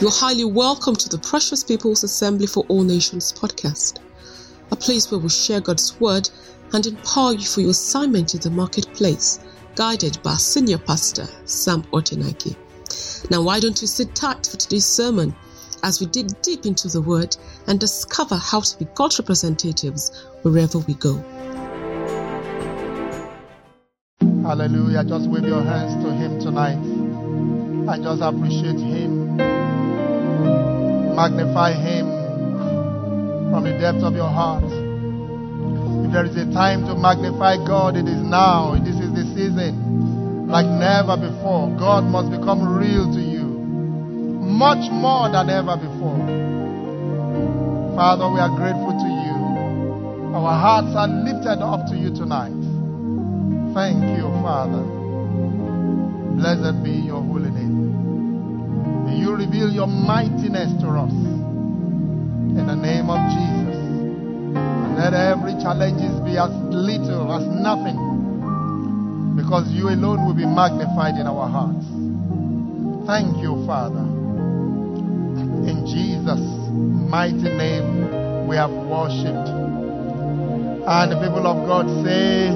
You're highly welcome to the Precious People's Assembly for All Nations podcast, a place where we share God's Word and empower you for your assignment in the marketplace, guided by senior pastor, Sam Otenaike. Now, why don't you sit tight for today's sermon as we dig deep into the Word and discover how to be God's representatives wherever we go. Hallelujah. Just wave your hands to Him tonight and just appreciate Him. Magnify Him from the depth of your heart. If there is a time to magnify God, it is now. This is the season. Like never before, God must become real to you. Much more than ever before. Father, we are grateful to you. Our hearts are lifted up to you tonight. Thank you, Father. Blessed be your holy name. You reveal your mightiness to us. In the name of Jesus. And let every challenge be as little as nothing. Because you alone will be magnified in our hearts. Thank you, Father. In Jesus' mighty name we have worshipped. And the people of God say,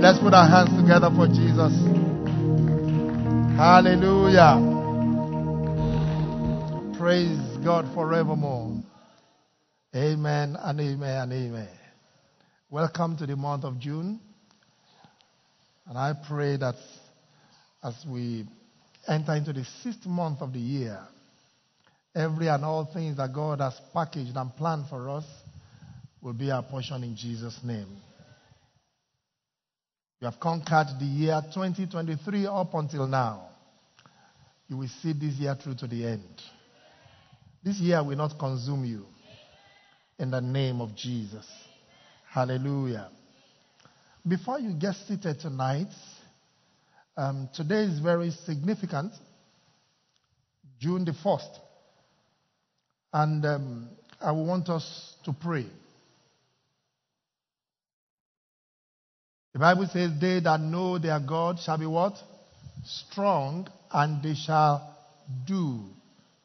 Let's put our hands together for Jesus. Hallelujah. Praise God forevermore. Amen and amen and amen. Welcome to the month of June. And I pray that as we enter into the sixth month of the year, every and all things that God has packaged and planned for us will be our portion in Jesus' name. You have conquered the year 2023 up until now. You will see this year through to the end. This year will not consume you. In the name of Jesus. Hallelujah. Before you get seated tonight, um, today is very significant. June the 1st. And um, I want us to pray. The Bible says, They that know their God shall be what? Strong, and they shall do.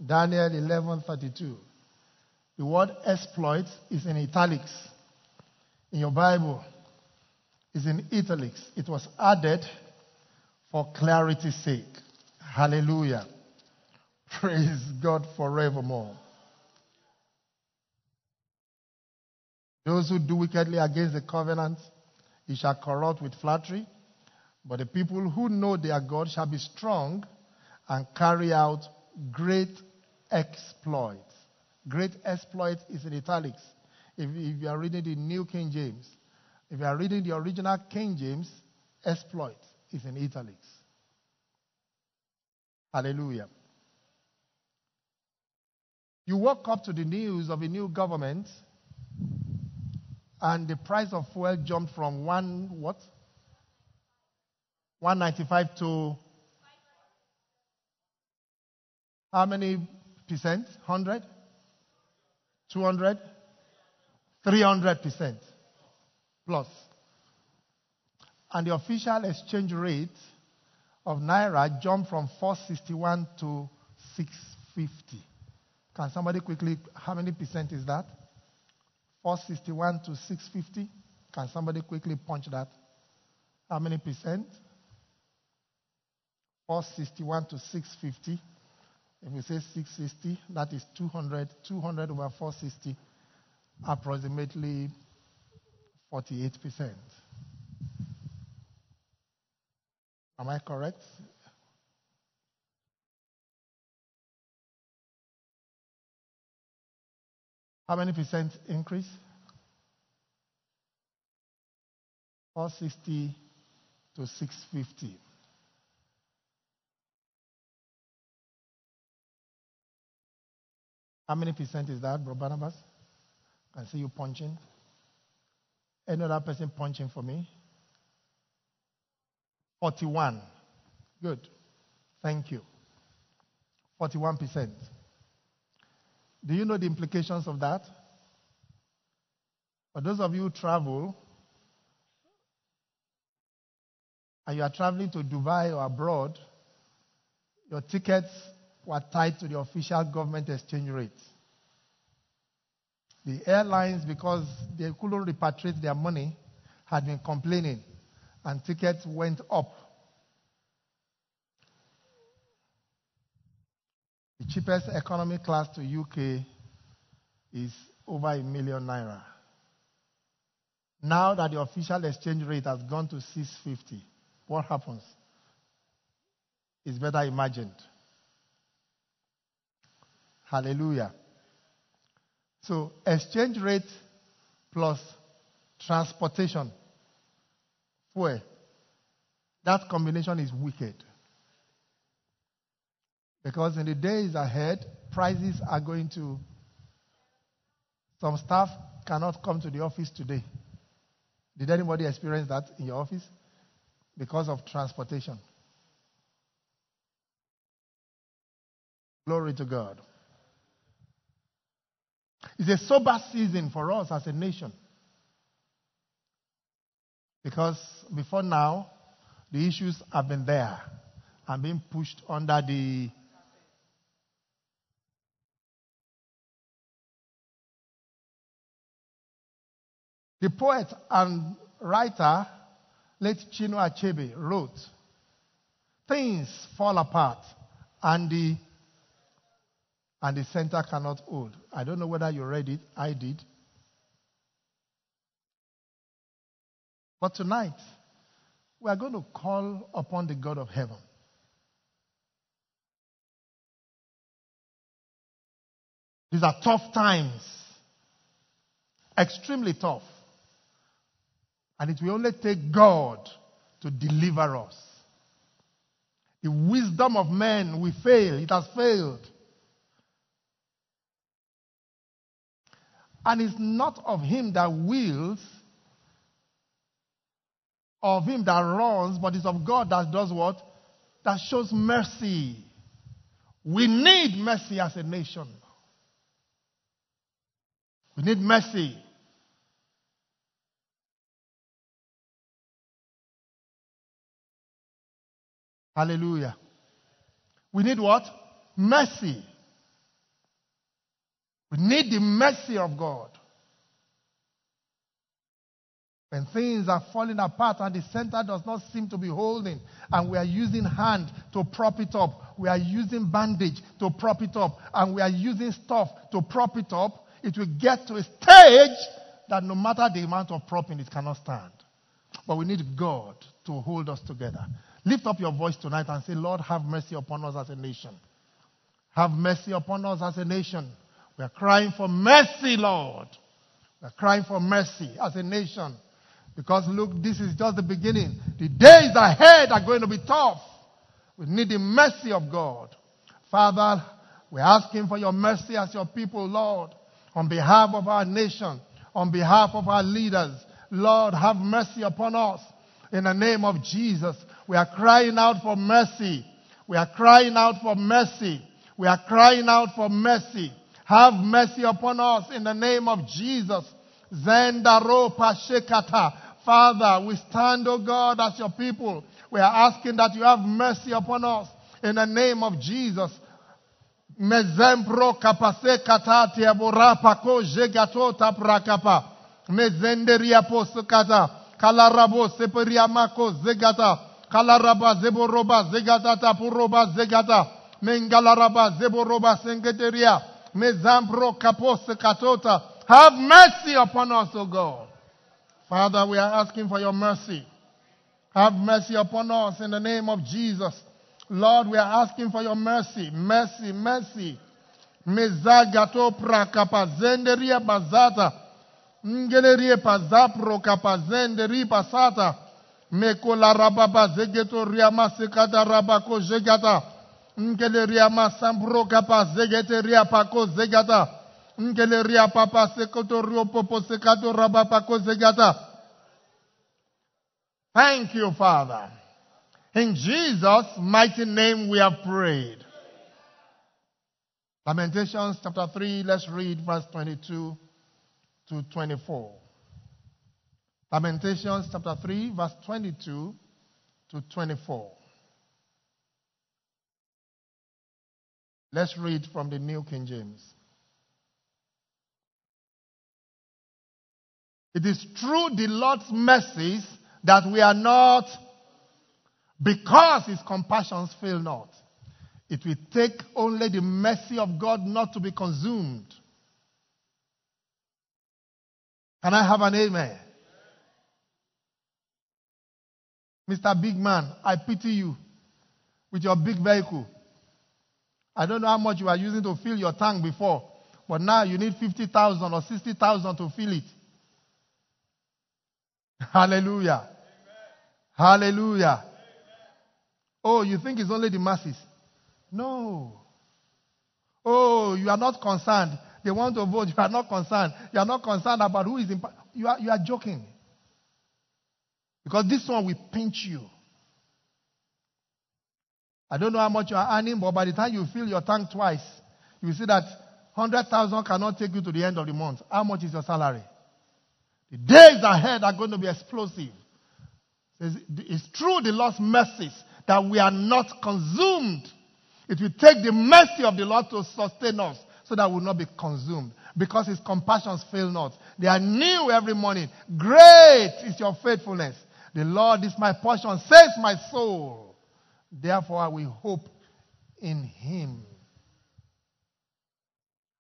Daniel 11:32. The word exploit is in italics. In your Bible, is in italics. It was added for clarity's sake. Hallelujah. Praise God forevermore. Those who do wickedly against the covenant, he shall corrupt with flattery. But the people who know their God shall be strong and carry out great exploits. Great exploit is in italics. If, if you are reading the New King James, if you are reading the original King James, exploit is in italics. Hallelujah. You woke up to the news of a new government and the price of fuel jumped from one what? 195 to how many percent? 100? 200? 300 percent plus. And the official exchange rate of Naira jumped from 461 to 650. Can somebody quickly, how many percent is that? 461 to 650. Can somebody quickly punch that? How many percent? 461 to 650. If we say 660, that is 200. 200 over 460, approximately 48%. Am I correct? How many percent increase? 460 to 650. How many percent is that, Bro Barnabas? I see you punching. Any other person punching for me? 41. Good. Thank you. 41%. Do you know the implications of that? For those of you who travel, and you are traveling to Dubai or abroad, your tickets were tied to the official government exchange rate. The airlines, because they couldn't repatriate their money, had been complaining, and tickets went up. The cheapest economy class to UK is over a million naira. Now that the official exchange rate has gone to 650, what happens? It's better imagined. Hallelujah. So, exchange rate plus transportation, fuel, that combination is wicked. Because in the days ahead, prices are going to. Some staff cannot come to the office today. Did anybody experience that in your office? Because of transportation. Glory to God. It's a sober season for us as a nation. Because before now, the issues have been there and being pushed under the The poet and writer, late Chinua Achebe, wrote, Things fall apart and the and the center cannot hold. I don't know whether you read it. I did. But tonight, we are going to call upon the God of heaven. These are tough times, extremely tough. And it will only take God to deliver us. The wisdom of men will fail. It has failed. And it's not of him that wills, of him that runs, but it's of God that does what? That shows mercy. We need mercy as a nation. We need mercy. Hallelujah. We need what? Mercy. We need the mercy of God. When things are falling apart and the center does not seem to be holding, and we are using hand to prop it up, we are using bandage to prop it up, and we are using stuff to prop it up, it will get to a stage that no matter the amount of propping, it cannot stand. But we need God to hold us together. Lift up your voice tonight and say, Lord, have mercy upon us as a nation. Have mercy upon us as a nation. We are crying for mercy, Lord. We are crying for mercy as a nation. Because look, this is just the beginning. The days ahead are going to be tough. We need the mercy of God. Father, we're asking for your mercy as your people, Lord, on behalf of our nation, on behalf of our leaders. Lord, have mercy upon us. In the name of Jesus, we are crying out for mercy. We are crying out for mercy. We are crying out for mercy. Have mercy upon us in the name of Jesus. Zendaro Pashekata. Father, we stand, O God, as your people. We are asking that you have mercy upon us in the name of Jesus. Mezembro kapase katati aborapa ko jegato taprakapa. Mezenderia posukata. Kalarabo seperiamako zegata. Kalaraba zeboroba zegata tapuroba zegata. Mengalaraba zeboroba sengeteria. Have mercy upon us, O God. Father, we are asking for your mercy. Have mercy upon us in the name of Jesus. Lord, we are asking for your mercy. Mercy, mercy. Mezagato prakapa zenderia bazata. Ngelerie pazapro kapa zenderi pasata. Mekola rababa zegeto riama sekata rabako zegata. Ngeleria masambro kapa zegete ria pako zegata. Papa popo rabapako zegata. Thank you, Father. In Jesus' mighty name we have prayed. Lamentations chapter 3, let's read verse 22 to 24. Lamentations chapter 3, verse 22 to 24. Let's read from the New King James. It is through the Lord's mercies that we are not, because his compassions fail not. It will take only the mercy of God not to be consumed. Can I have an amen? Mr. Big Man, I pity you with your big vehicle. I don't know how much you are using to fill your tank before, but now you need 50,000 or 60,000 to fill it. Hallelujah. Amen. Hallelujah. Amen. Oh, you think it's only the masses? No. Oh, you are not concerned. They want to vote. You are not concerned. You are not concerned about who is in. You are, you are joking. Because this one will pinch you. I don't know how much you are earning, but by the time you fill your tank twice, you will see that 100,000 cannot take you to the end of the month. How much is your salary? The days ahead are going to be explosive. It's through the Lord's mercies that we are not consumed. It will take the mercy of the Lord to sustain us so that we will not be consumed. Because his compassions fail not. They are new every morning. Great is your faithfulness. The Lord is my portion, says my soul. Therefore, we hope in him.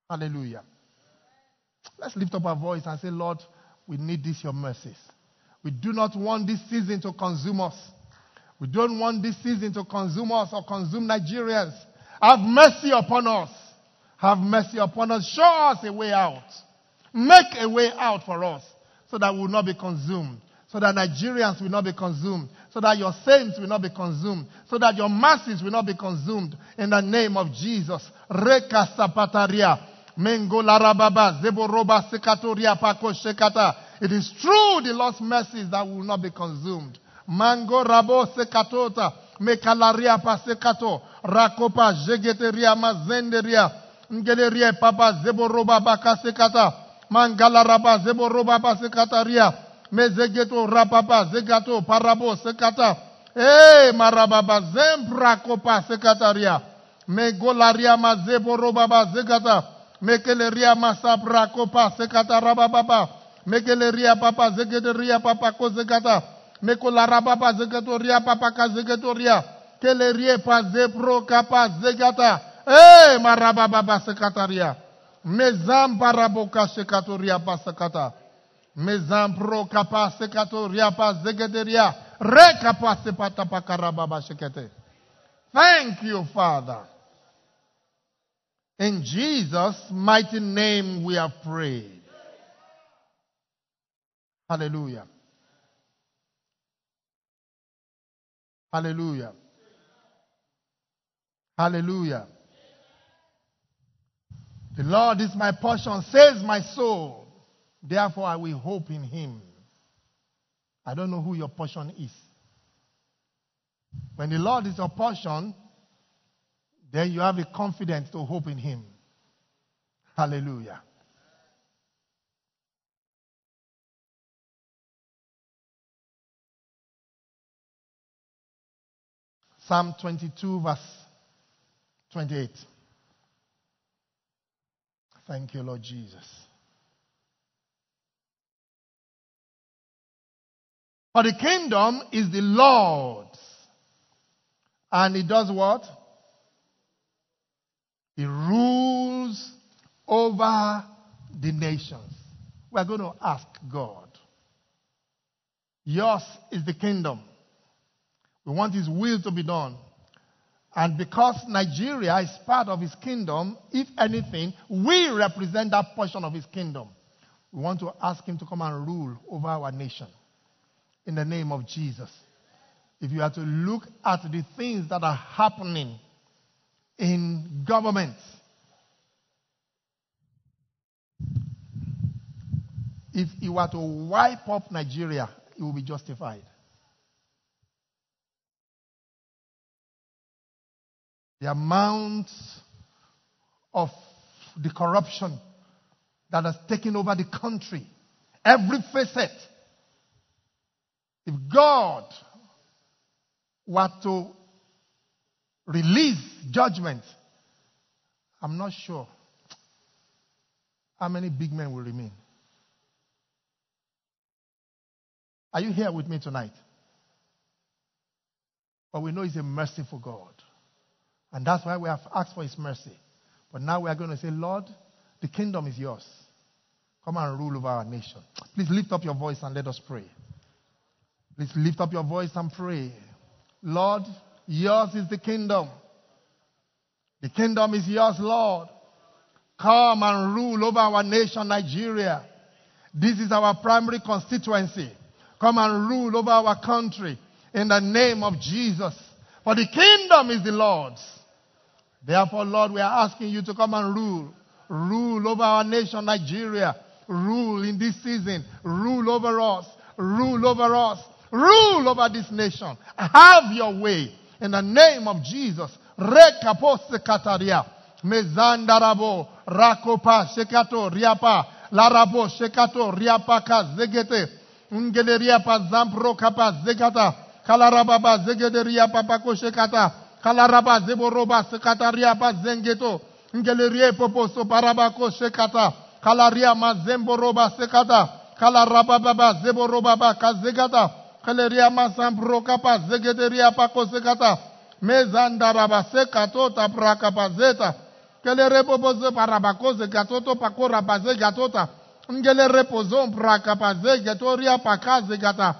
Hallelujah. Let's lift up our voice and say, Lord, we need this, your mercies. We do not want this season to consume us. We don't want this season to consume us or consume Nigerians. Have mercy upon us. Have mercy upon us. Show us a way out. Make a way out for us so that we will not be consumed so that Nigerians will not be consumed, so that your saints will not be consumed, so that your masses will not be consumed. In the name of Jesus. Reka sapataria. Mengo larababa. Zeboroba sekatoria pako shekata. It is true the Lord's mercies that will not be consumed. Mango rabo sekatota. Mekalaria pasekato. Rakopa jegeteria mazenderia. Ngeleria papa zeboroba baka sekata. Mangalaraba zeboroba basekataria mezegeto rapapa zegato parabo sekata eh marababa zembra kopa sekataria megolaria mazebo robaba zegata. Mekeleria masabra kopa sekata rababa mekeleria papa zegeteria papa ko zegata mekolara papa zegetoria papa ka zegetoria. Kelerie pa zebro kapa zegata. Eh marababa sekataria mezamba raboka sekatoria pa sekata Mezampro kapase. Rekapase patapakarababa shekete. Thank you, Father. In Jesus' mighty name we have prayed. Hallelujah. Hallelujah. Hallelujah. The Lord is my portion, says my soul. Therefore, I will hope in him. I don't know who your portion is. When the Lord is your portion, then you have the confidence to hope in him. Hallelujah. Psalm 22, verse 28. Thank you, Lord Jesus. For the kingdom is the Lord's. And he does what? He rules over the nations. We're going to ask God. Yours is the kingdom. We want his will to be done. And because Nigeria is part of his kingdom, if anything, we represent that portion of his kingdom. We want to ask him to come and rule over our nation in the name of Jesus. If you are to look at the things that are happening in government, if you were to wipe up Nigeria, it will be justified. The amount of the corruption that has taken over the country, every facet if God were to release judgment, I'm not sure how many big men will remain. Are you here with me tonight? But we know He's a merciful God. And that's why we have asked for His mercy. But now we are going to say, Lord, the kingdom is yours. Come and rule over our nation. Please lift up your voice and let us pray. Please lift up your voice and pray. Lord, yours is the kingdom. The kingdom is yours, Lord. Come and rule over our nation, Nigeria. This is our primary constituency. Come and rule over our country in the name of Jesus. For the kingdom is the Lord's. Therefore, Lord, we are asking you to come and rule. Rule over our nation, Nigeria. Rule in this season. Rule over us. Rule over us. Rule over this nation. Have your way. In the name of Jesus. Rekapose kataria. Mezandarabo. Rakopa shekato riapa. Larabo shekato zampro kapa zegata. Kalarababa papako shekata. Kalaraba zeboroba zengeto. Shekata. Kalaria mazemboroba sekata. Kalarababa kazegata. Kaleria masambro kapa zegederia pako sekata. Mezandaraba sekato tapraka pazeta. Kelere poposo parabako zekatoto pakora pazegatota. Ngele repozo praka pazegatoria pakazegata.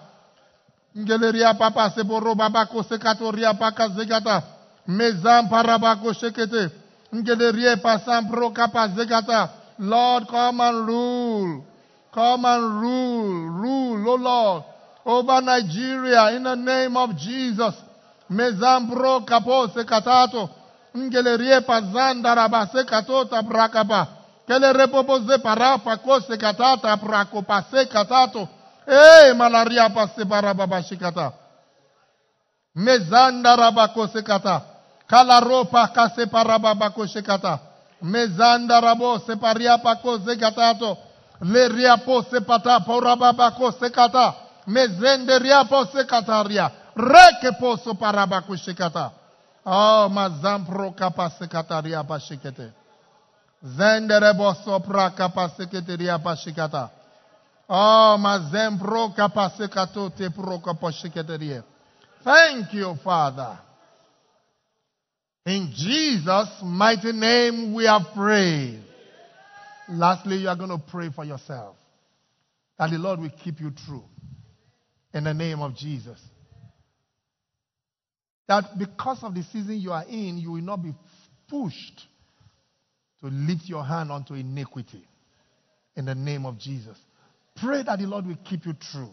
Ngeleria papa seboro babako sekatoria paka zegata. Mezam parabako shekete. Ngeleria pasampro kapa zegata. Lord, come and rule. Come and rule. Rule, oh Lord, over Nigeria in the name of Jesus. Mezambro kapo sekatato. Ngelerie pazanda rabase katota brakapa. Kele repopoze parapa kose katata prakopase katato. Eh, malaria pase barababa shikata. Mezanda rabako sekata. Kala ropa kase parababa koshekata. Mezanda rabo separia pako zekatato. Le riapo sepata porababa kosekata. Mezende riapo sekataria. Reke poso. Oh, mazampro kapasekataria pashikete. Zendere boso pra kapaseketeria pashikata. Oh, mazempro kapasekato te pro kapashiketeria. Thank you, Father. In Jesus' mighty name we have prayed. Lastly, you are going to pray for yourself. That the Lord will keep you true. In the name of Jesus. That because of the season you are in, you will not be pushed to lift your hand onto iniquity. In the name of Jesus. Pray that the Lord will keep you true.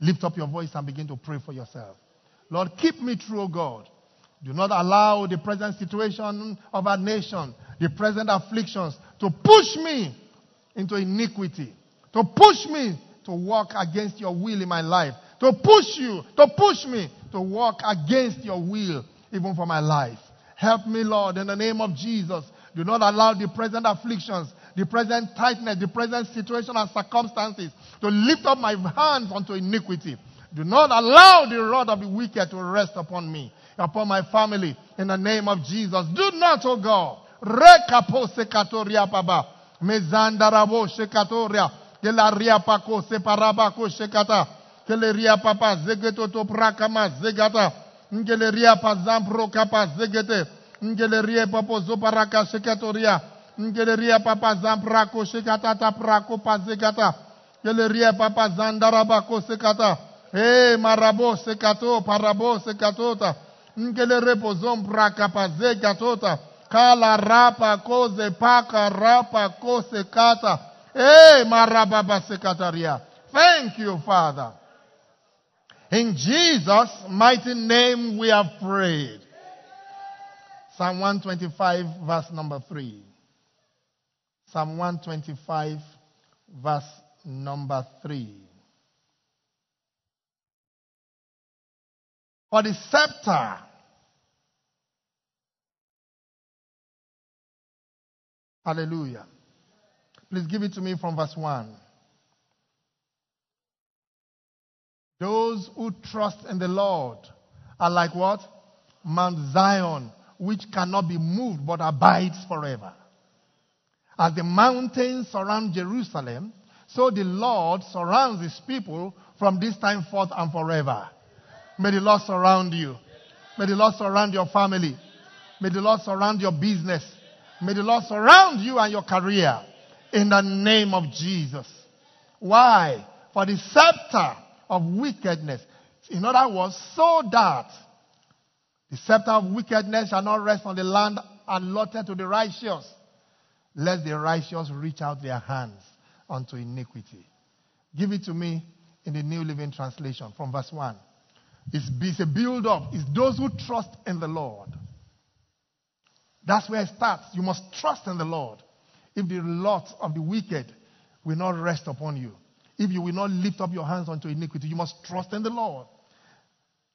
Lift up your voice and begin to pray for yourself. Lord, keep me true, O God. Do not allow the present situation of our nation, the present afflictions, to push me into iniquity, to push me to walk against your will in my life, to push you, to push me to walk against your will, even for my life. Help me, Lord, in the name of Jesus. Do not allow the present afflictions, the present tightness, the present situation and circumstances to lift up my hands unto iniquity. Do not allow the rod of the wicked to rest upon me, upon my family, in the name of Jesus. Do not, O God. Rekapo sekatoria baba. Mezandarabo shekatoria. Kelaria pako separabako shekata. Keleria papa zegeto to prakama zegata. Ngeleria pazampro kapa zegete. Ngeleria papo zoparaka shekatoria. Ngeleria papa zamprako shekata taprako pazegata. Keleria papa zandarabako sekata. Eh, marabo sekato, parabo sekatota. Ngele repozom prakapaze gatota. Kala rapa koze paka rapa kose kata. Eh, marababa sekataria. Thank you, Father. In Jesus' mighty name we have prayed. Psalm 125, verse number 3. Psalm 125, verse number 3. For the scepter Hallelujah. Please give it to me from verse 1. Those who trust in the Lord are like what? Mount Zion, which cannot be moved but abides forever. As the mountains surround Jerusalem, so the Lord surrounds his people from this time forth and forever. May the Lord surround you. May the Lord surround your family. May the Lord surround your business. May the Lord surround you and your career in the name of Jesus. Why? For the scepter of wickedness. In other words, so that the scepter of wickedness shall not rest on the land allotted to the righteous, lest the righteous reach out their hands unto iniquity. Give it to me in the New Living Translation from verse 1. It's, it's a build up. It's those who trust in the Lord. That's where it starts. You must trust in the Lord. If the lot of the wicked will not rest upon you, if you will not lift up your hands unto iniquity, you must trust in the Lord.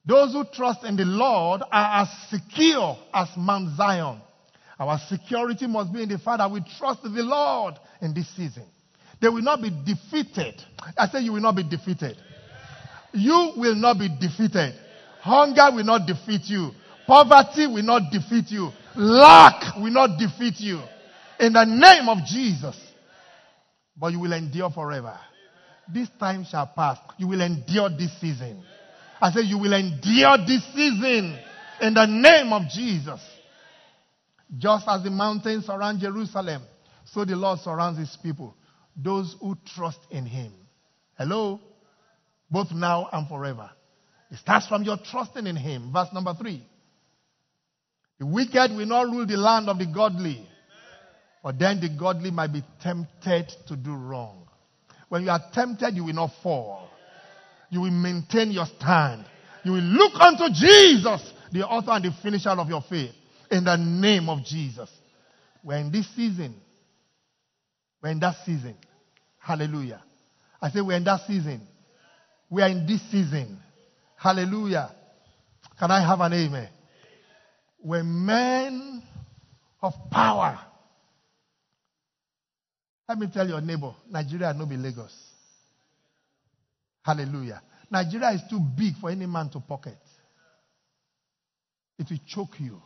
Those who trust in the Lord are as secure as Mount Zion. Our security must be in the fact that we trust the Lord in this season. They will not be defeated. I say you will not be defeated. You will not be defeated. Hunger will not defeat you. Poverty will not defeat you. Lack will not defeat you. In the name of Jesus. But you will endure forever. This time shall pass. You will endure this season. I say you will endure this season in the name of Jesus. Just as the mountains surround Jerusalem, so the Lord surrounds his people, those who trust in him. Hello? Both now and forever. It starts from your trusting in him. Verse number three. The wicked will not rule the land of the godly, for then the godly might be tempted to do wrong. When you are tempted, you will not fall. You will maintain your stand. You will look unto Jesus, the author and the finisher of your faith, in the name of Jesus. We're in this season. We're in that season. Hallelujah. I say we're in that season. We are in this season. Hallelujah. Can I have an amen? When men of power let me tell your neighbor, Nigeria no be Lagos. Hallelujah. Nigeria is too big for any man to pocket. It will choke you.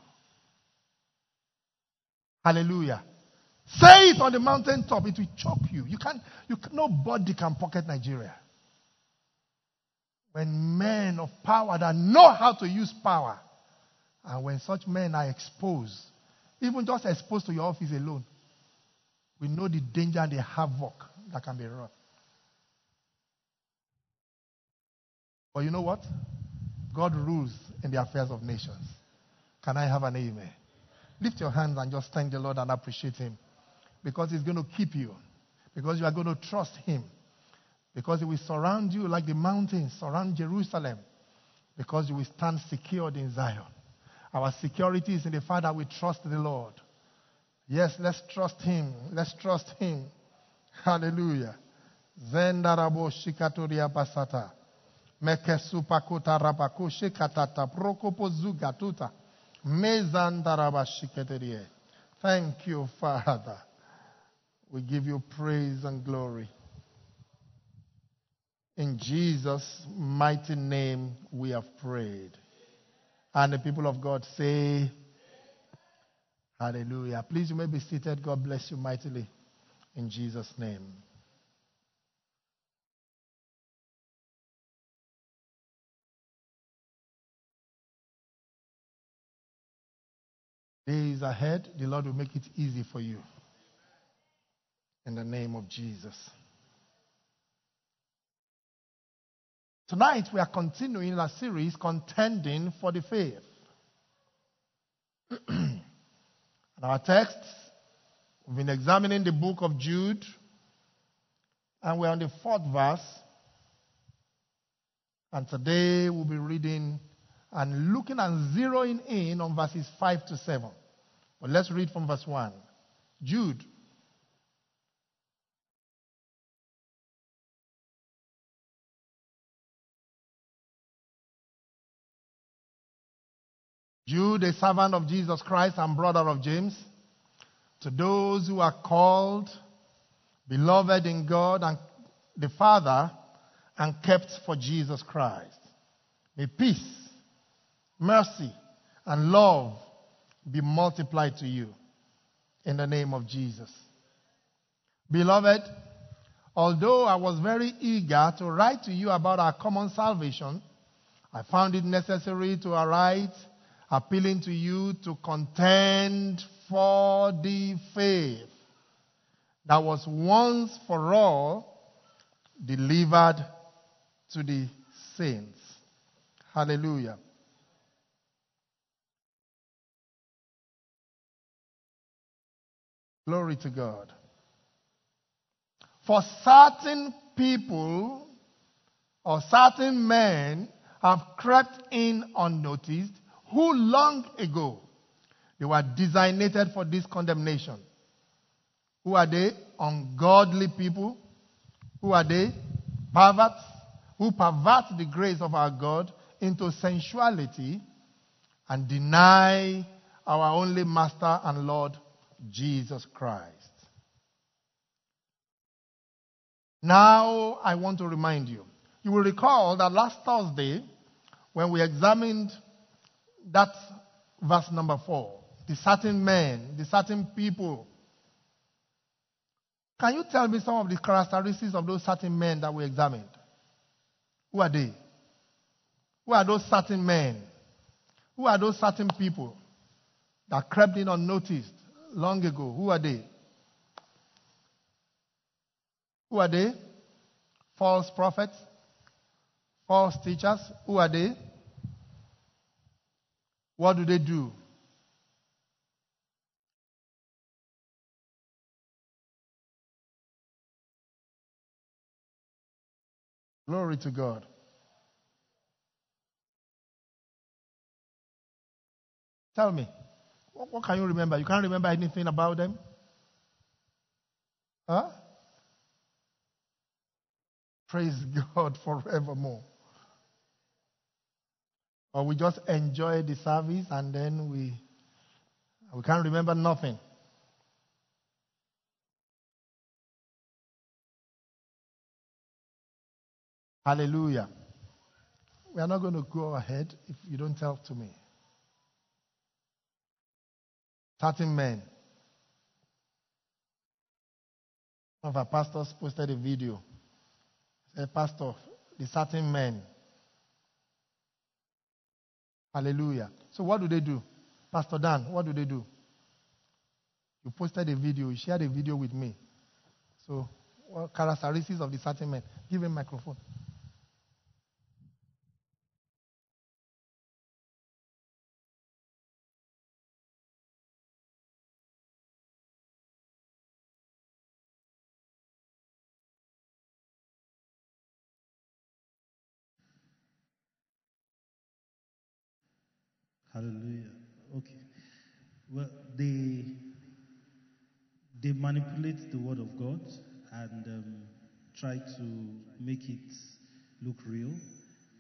Hallelujah. Say it on the mountaintop, it will choke you. You can't, you, nobody can pocket Nigeria. When men of power that know how to use power, and when such men are exposed, even just exposed to your office alone, we know the danger and the havoc that can be wrought. But you know what? God rules in the affairs of nations. Can I have an amen? Lift your hands and just thank the Lord and appreciate Him. Because He's going to keep you. Because you are going to trust Him. Because He will surround you like the mountains surround Jerusalem. Because you will stand secured in Zion. Our security is in the fact that we trust the Lord. Yes, let's trust him. Let's trust him. Hallelujah. Zendarabo shikatoria rabako shikatata. Mezandaraba. Thank you, Father. We give you praise and glory. In Jesus' mighty name we have prayed. And the people of God say, Hallelujah. Please, you may be seated. God bless you mightily. In Jesus' name. Days ahead, the Lord will make it easy for you. In the name of Jesus. Tonight, we are continuing a series contending for the faith. our text, we've been examining the book of Jude, and we're on the fourth verse. And today we'll be reading and looking and zeroing in on verses 5 to 7. But let's read from verse 1. Jude. Jude, the servant of Jesus Christ and brother of James, to those who are called, beloved in God and the Father, and kept for Jesus Christ. May peace, mercy, and love be multiplied to you in the name of Jesus. Beloved, although I was very eager to write to you about our common salvation, I found it necessary to write appealing to you to contend for the faith that was once for all delivered to the saints. Hallelujah. Glory to God. For certain people or certain men have crept in unnoticed who long ago they were designated for this condemnation. Who are they? Ungodly people. Who are they? Perverts who pervert the grace of our God into sensuality and deny our only Master and Lord, Jesus Christ. Now, I want to remind you. You will recall that last Thursday, when we examined that verse number four, the certain men, the certain people. Can you tell me some of the characteristics of those certain men that we examined? Who are they? Who are those certain men? Who are those certain people that crept in unnoticed long ago? Who are they? Who are they? False prophets? False teachers? Who are they? What do they do? Glory to God. Tell me, what, what, can you remember? You can't remember anything about them? Huh? Praise God forevermore. Or we just enjoy the service and then we we can't remember nothing. Hallelujah. We are not going to go ahead if you don't tell to me. Certain men. One of our pastors posted a video. Said, Pastor, the certain men. Hallelujah. So what do they do? Pastor Dan, what do they do? You posted a video, you shared a video with me. So what characteristics of the certain men? Give him microphone. Hallelujah. Okay. Well, they they manipulate the word of God and um, try to make it look real.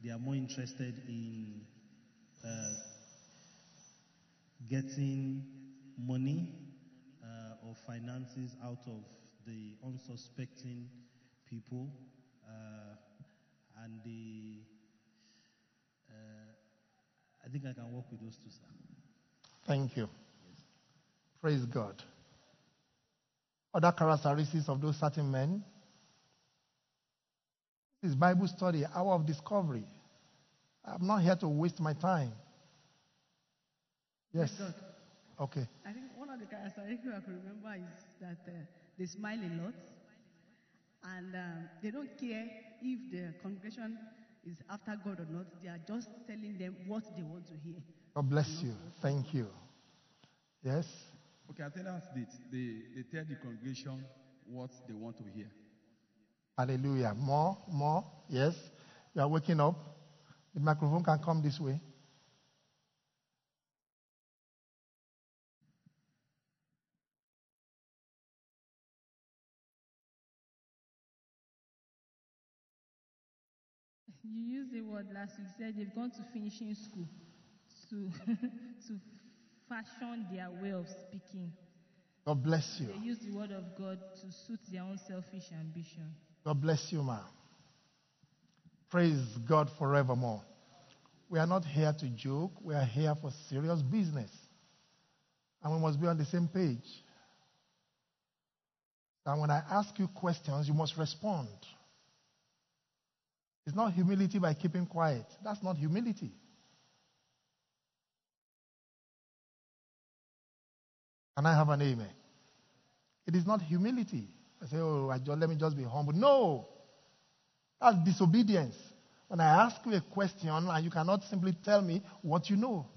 They are more interested in uh, getting money uh, or finances out of the unsuspecting people, uh, and the I think I can work with those two, sir. Thank you. Yes. Praise God. Other characteristics of those certain men. This Bible study, hour of discovery. I'm not here to waste my time. Yes. Okay. I think one of the characteristics I can remember is that uh, they smile a lot and um, they don't care if the congregation is after God or not. They are just telling them what they want to hear. God bless you. Thank you. Yes? Okay, I think that's it. They, they tell the congregation what they want to hear. Hallelujah. More, more. Yes. You are waking up. The microphone can come this way. You used the word last week. You said they've gone to finishing school to to fashion their way of speaking. God bless you. They use the word of God to suit their own selfish ambition. God bless you, ma. Praise God forevermore. We are not here to joke. We are here for serious business. And we must be on the same page. And when I ask you questions, you must respond. It's not humility by keeping quiet. That's not humility. Can I have an amen? It is not humility. I say, oh, I just, let me just be humble. No. That's disobedience. When I ask you a question and you cannot simply tell me what you know.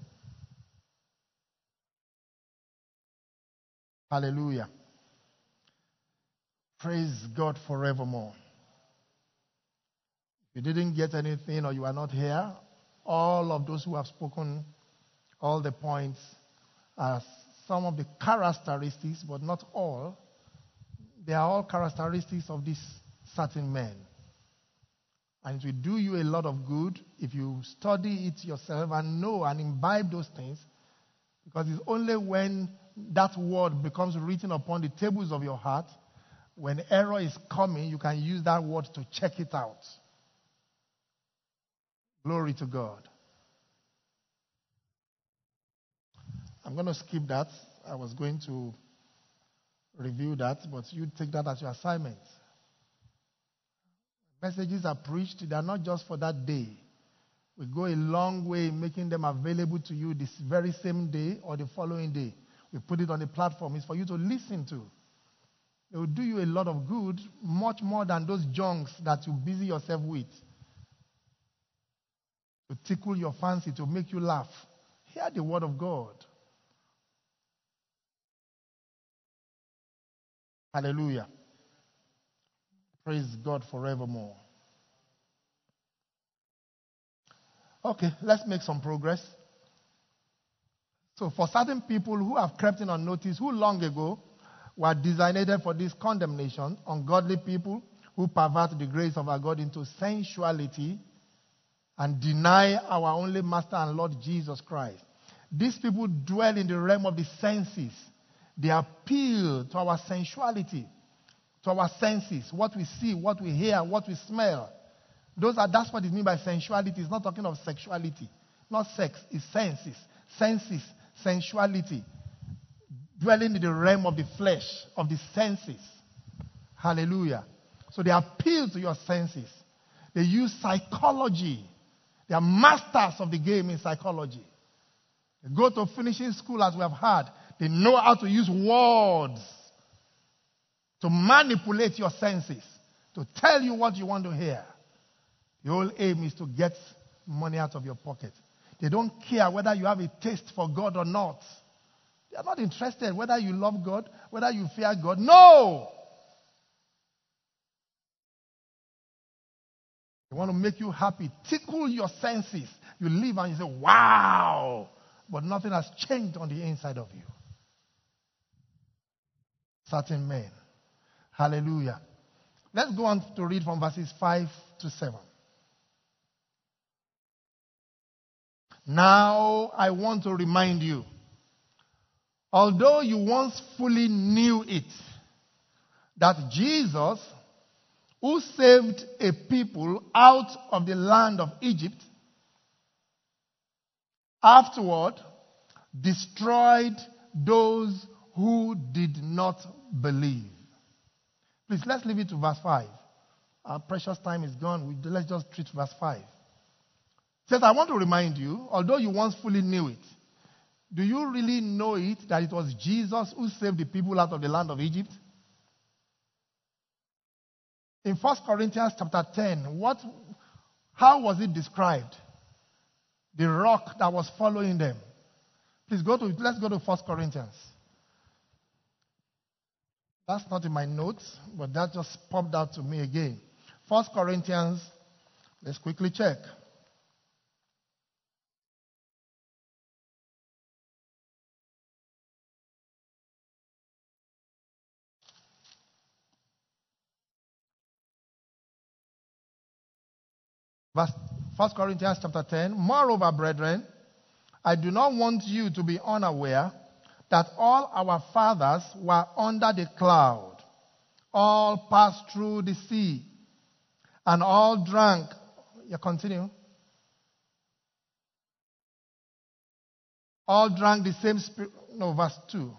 Hallelujah. Praise God forevermore. You didn't get anything or you are not here, all of those who have spoken, all the points are some of the characteristics, but not all. They are all characteristics of this certain man. And it will do you a lot of good if you study it yourself and know and imbibe those things. Because it's only when that word becomes written upon the tables of your heart, when error is coming, you can use that word to check it out. Glory to God. I'm going to skip that. I was going to review that, but you take that as your assignment. Messages are preached, they are not just for that day. We go a long way in making them available to you this very same day or the following day. We put it on the platform. It's for you to listen to. It will do you a lot of good, much more than those junks that you busy yourself with. To tickle your fancy, to make you laugh. Hear the word of God. Hallelujah. Praise God forevermore. Okay, let's make some progress. So, for certain people who have crept in unnoticed, who long ago were designated for this condemnation, ungodly people who pervert the grace of our God into sensuality and deny our only Master and Lord Jesus Christ. These people dwell in the realm of the senses they appeal to our sensuality, to our senses, what we see, what we hear, what we smell. Those are, that's what it means by sensuality. It's not talking of sexuality, not sex, it's senses. Senses, sensuality. Dwelling in the realm of the flesh, of the senses. Hallelujah. So they appeal to your senses. They use psychology. They are masters of the game in psychology. They go to finishing school, as we have heard. They know how to use words to manipulate your senses, to tell you what you want to hear. The whole aim is to get money out of your pocket. They don't care whether you have a taste for God or not. They are not interested whether you love God, whether you fear God. No! They want to make you happy, tickle your senses. You live and you say, wow! But nothing has changed on the inside of you certain men. Hallelujah. Let's go on to read from verses 5 to 7. Now I want to remind you, although you once fully knew it, that Jesus, who saved a people out of the land of Egypt, afterward destroyed those who did not believe. Please, let's leave it to verse 5. Our precious time is gone. Let's just treat verse 5. It says, I want to remind you, although you once fully knew it, do you really know it that it was Jesus who saved the people out of the land of Egypt? In 1 Corinthians chapter 10, what, how was it described? The rock that was following them. Please go to, let's go to 1 Corinthians. That's not in my notes, but that just popped out to me again. First Corinthians, let's quickly check. Verse 1 Corinthians chapter 10. Moreover, brethren, I do not want you to be unaware that all our fathers were under the cloud, all passed through the sea, and all drank. You continue. All drank the same spirit. no, verse 2.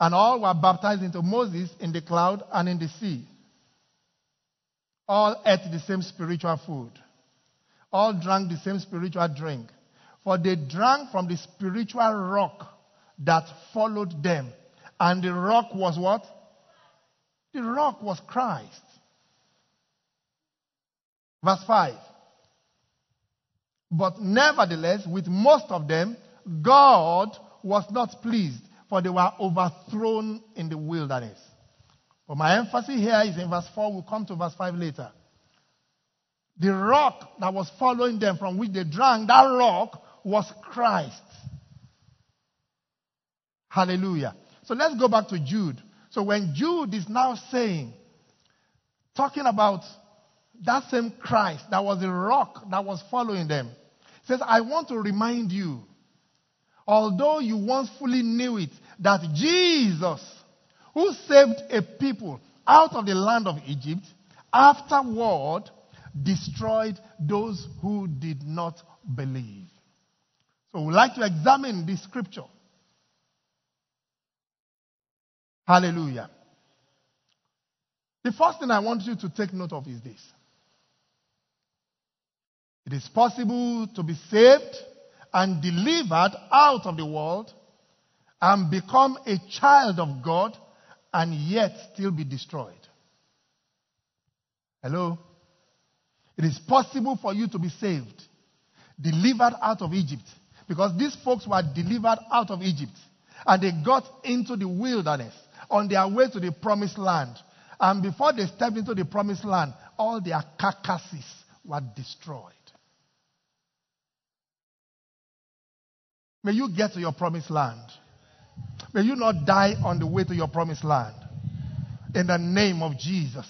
And all were baptized into Moses in the cloud and in the sea. All ate the same spiritual food. All drank the same spiritual drink. For they drank from the spiritual rock that followed them. And the rock was what? The rock was Christ. Verse 5. But nevertheless, with most of them, God was not pleased, for they were overthrown in the wilderness. But my emphasis here is in verse 4. We'll come to verse 5 later. The rock that was following them from which they drank, that rock was Christ. Hallelujah. So let's go back to Jude. So when Jude is now saying, talking about that same Christ that was the rock that was following them, he says, I want to remind you, although you once fully knew it, that Jesus, who saved a people out of the land of Egypt, afterward destroyed those who did not believe. So we'd like to examine this scripture. Hallelujah. The first thing I want you to take note of is this. It is possible to be saved and delivered out of the world and become a child of God and yet still be destroyed. Hello? It is possible for you to be saved, delivered out of Egypt. Because these folks were delivered out of Egypt and they got into the wilderness on their way to the promised land. And before they stepped into the promised land, all their carcasses were destroyed. May you get to your promised land. May you not die on the way to your promised land. In the name of Jesus.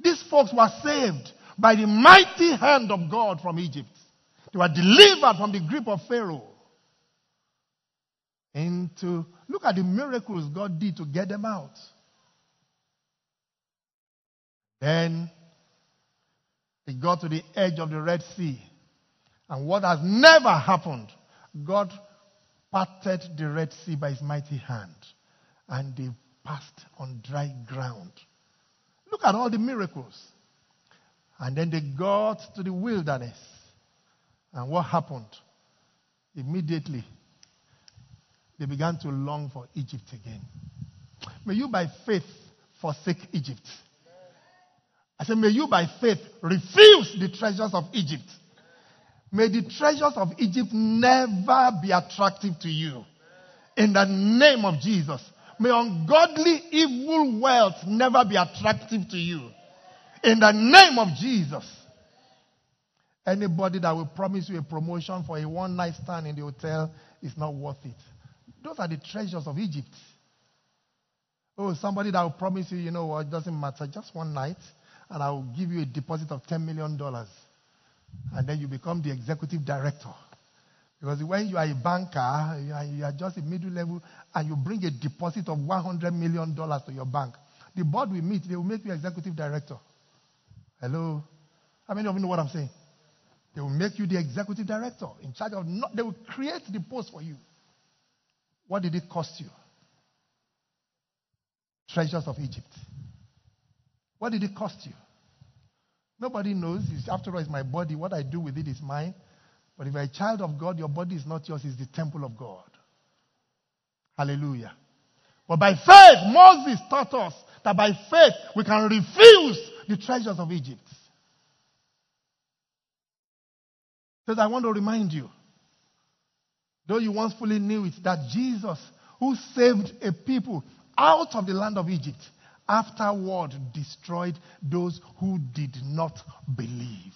These folks were saved by the mighty hand of God from Egypt. They were delivered from the grip of Pharaoh. Into look at the miracles God did to get them out. Then they got to the edge of the Red Sea. And what has never happened, God parted the Red Sea by his mighty hand. And they passed on dry ground. Look at all the miracles. And then they got to the wilderness. And what happened? Immediately, they began to long for Egypt again. May you by faith forsake Egypt. I said, may you by faith refuse the treasures of Egypt. May the treasures of Egypt never be attractive to you. In the name of Jesus. May ungodly, evil wealth never be attractive to you. In the name of Jesus. Anybody that will promise you a promotion for a one night stand in the hotel is not worth it. Those are the treasures of Egypt. Oh, somebody that will promise you, you know what, it doesn't matter, just one night, and I will give you a deposit of $10 million. And then you become the executive director. Because when you are a banker, you are just a middle level, and you bring a deposit of $100 million to your bank, the board will meet, they will make you executive director. Hello? How many of you know what I'm saying? They will make you the executive director in charge of, not, they will create the post for you. What did it cost you? Treasures of Egypt. What did it cost you? Nobody knows. It's, after all, it's my body. What I do with it is mine. But if you're a child of God, your body is not yours, it's the temple of God. Hallelujah. But by faith, Moses taught us that by faith we can refuse the treasures of Egypt. Says, I want to remind you, though you once fully knew it, that Jesus, who saved a people out of the land of Egypt, afterward destroyed those who did not believe.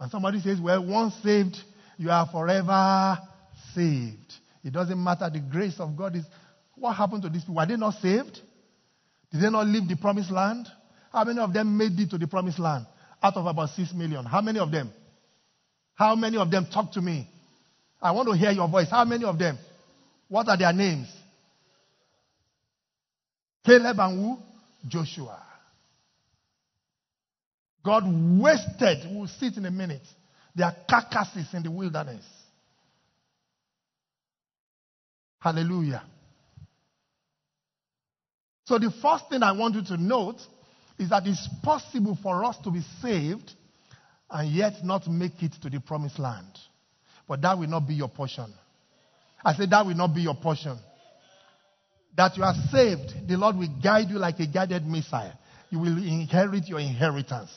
And somebody says, Well, once saved, you are forever saved. It doesn't matter. The grace of God is. What happened to these people? Were they not saved? Did they not leave the promised land? How many of them made it to the promised land? Out of about six million. How many of them? How many of them talk to me? I want to hear your voice. How many of them? What are their names? Caleb and who? Joshua. God wasted, we'll see it in a minute, their carcasses in the wilderness. Hallelujah. So, the first thing I want you to note is that it's possible for us to be saved and yet not make it to the promised land. But that will not be your portion. I said that will not be your portion. That you are saved, the Lord will guide you like a guided missile. You will inherit your inheritance.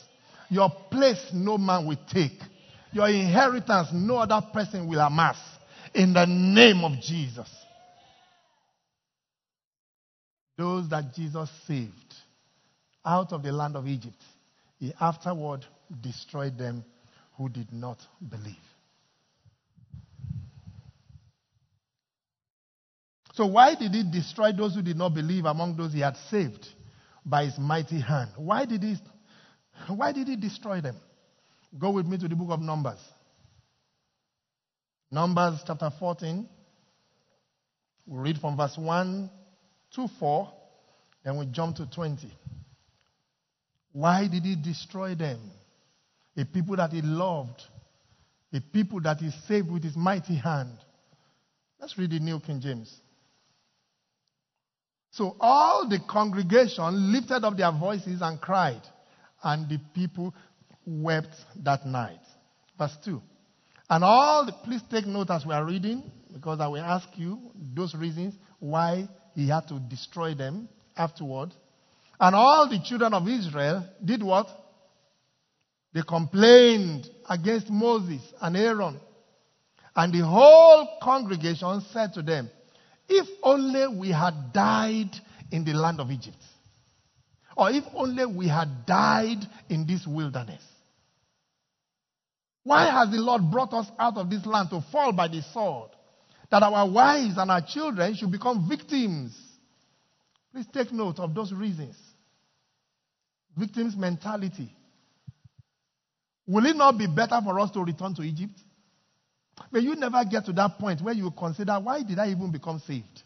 Your place no man will take. Your inheritance no other person will amass. In the name of Jesus. Those that Jesus saved out of the land of Egypt, he afterward destroyed them who did not believe. So, why did he destroy those who did not believe among those he had saved by his mighty hand? Why did he, why did he destroy them? Go with me to the book of Numbers. Numbers chapter 14. we read from verse 1 to 4, then we jump to 20. Why did he destroy them? A people that he loved, a people that he saved with his mighty hand. Let's read the New King James. So all the congregation lifted up their voices and cried, and the people wept that night. Verse 2. And all the, please take note as we are reading, because I will ask you those reasons why he had to destroy them afterward. And all the children of Israel did what? They complained against Moses and Aaron. And the whole congregation said to them, If only we had died in the land of Egypt. Or if only we had died in this wilderness. Why has the Lord brought us out of this land to fall by the sword? That our wives and our children should become victims. Please take note of those reasons victim's mentality. Will it not be better for us to return to Egypt? May you never get to that point where you consider, why did I even become saved?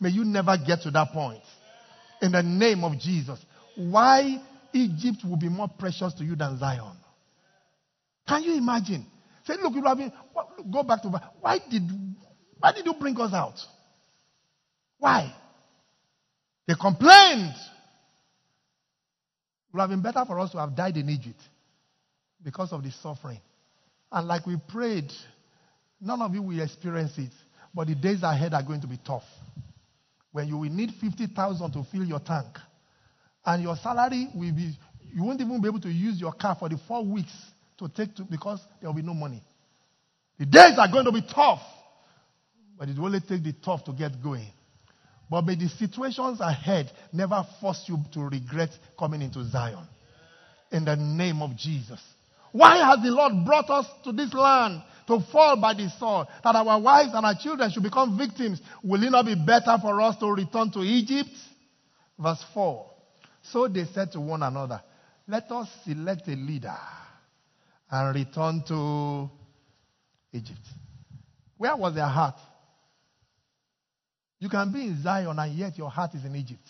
May you never get to that point. In the name of Jesus. Why Egypt will be more precious to you than Zion? Can you imagine? Say, look, you have been, go back to, why did, why did you bring us out? Why? They complained. It would have been better for us to have died in Egypt because of the suffering. And like we prayed, none of you will experience it. But the days ahead are going to be tough. When you will need 50,000 to fill your tank. And your salary will be, you won't even be able to use your car for the four weeks to take to, because there will be no money. The days are going to be tough. But it will only take the tough to get going. But may the situations ahead never force you to regret coming into Zion. In the name of Jesus. Why has the Lord brought us to this land to fall by the sword, that our wives and our children should become victims? Will it not be better for us to return to Egypt? Verse 4. So they said to one another, Let us select a leader and return to Egypt. Where was their heart? You can be in Zion and yet your heart is in Egypt.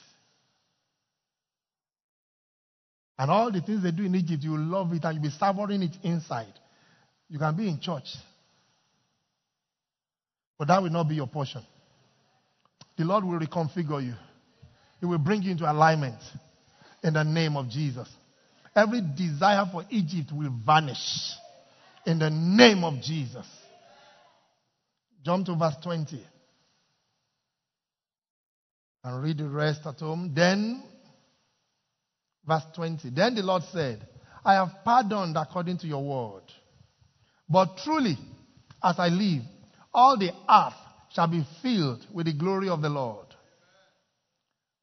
And all the things they do in Egypt, you love it and you'll be savoring it inside. You can be in church. But that will not be your portion. The Lord will reconfigure you, He will bring you into alignment in the name of Jesus. Every desire for Egypt will vanish in the name of Jesus. Jump to verse 20 and read the rest at home. Then, verse 20. Then the Lord said, I have pardoned according to your word. But truly, as I live, all the earth shall be filled with the glory of the Lord.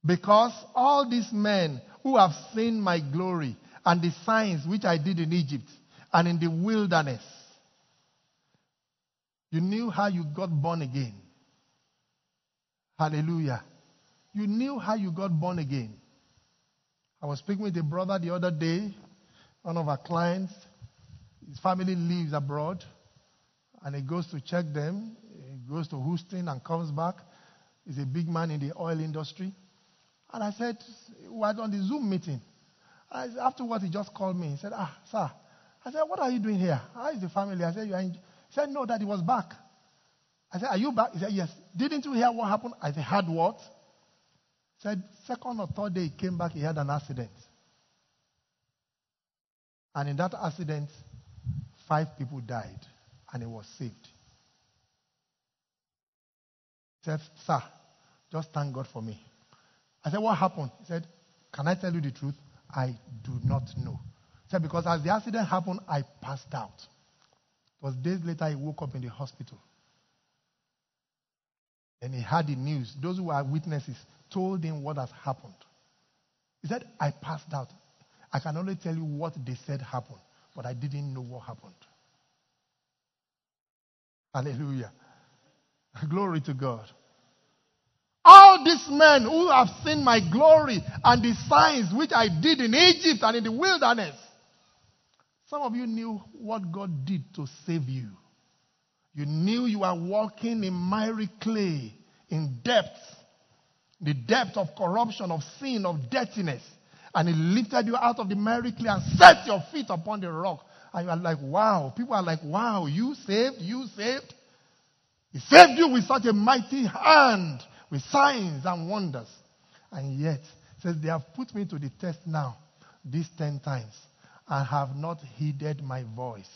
Because all these men who have seen my glory and the signs which I did in Egypt and in the wilderness, you knew how you got born again. Hallelujah. You knew how you got born again. I was speaking with a brother the other day, one of our clients. His family lives abroad, and he goes to check them. He goes to Houston and comes back. He's a big man in the oil industry. And I said, we are on the Zoom meeting. I, afterwards, he just called me. He said, Ah, sir, I said, What are you doing here? How is the family? I said, You are in. He said, No, that he was back. I said, Are you back? He said, Yes. Didn't you hear what happened? I said, Had what? He said, Second or third day he came back, he had an accident. And in that accident, five people died and he was saved. He said, Sir, just thank God for me. I said, What happened? He said, Can I tell you the truth? I do not know. He said, Because as the accident happened, I passed out. It was days later he woke up in the hospital. And he had the news. Those who were witnesses told him what has happened. He said, I passed out. I can only tell you what they said happened, but I didn't know what happened. Hallelujah. Glory to God. All these men who have seen my glory and the signs which I did in Egypt and in the wilderness. Some of you knew what God did to save you. You knew you were walking in miry clay, in depth, the depth of corruption, of sin, of dirtiness. And He lifted you out of the miry clay and set your feet upon the rock. And you are like, wow. People are like, wow, you saved, you saved. He saved you with such a mighty hand, with signs and wonders. And yet, says, they have put me to the test now, these ten times, and have not heeded my voice.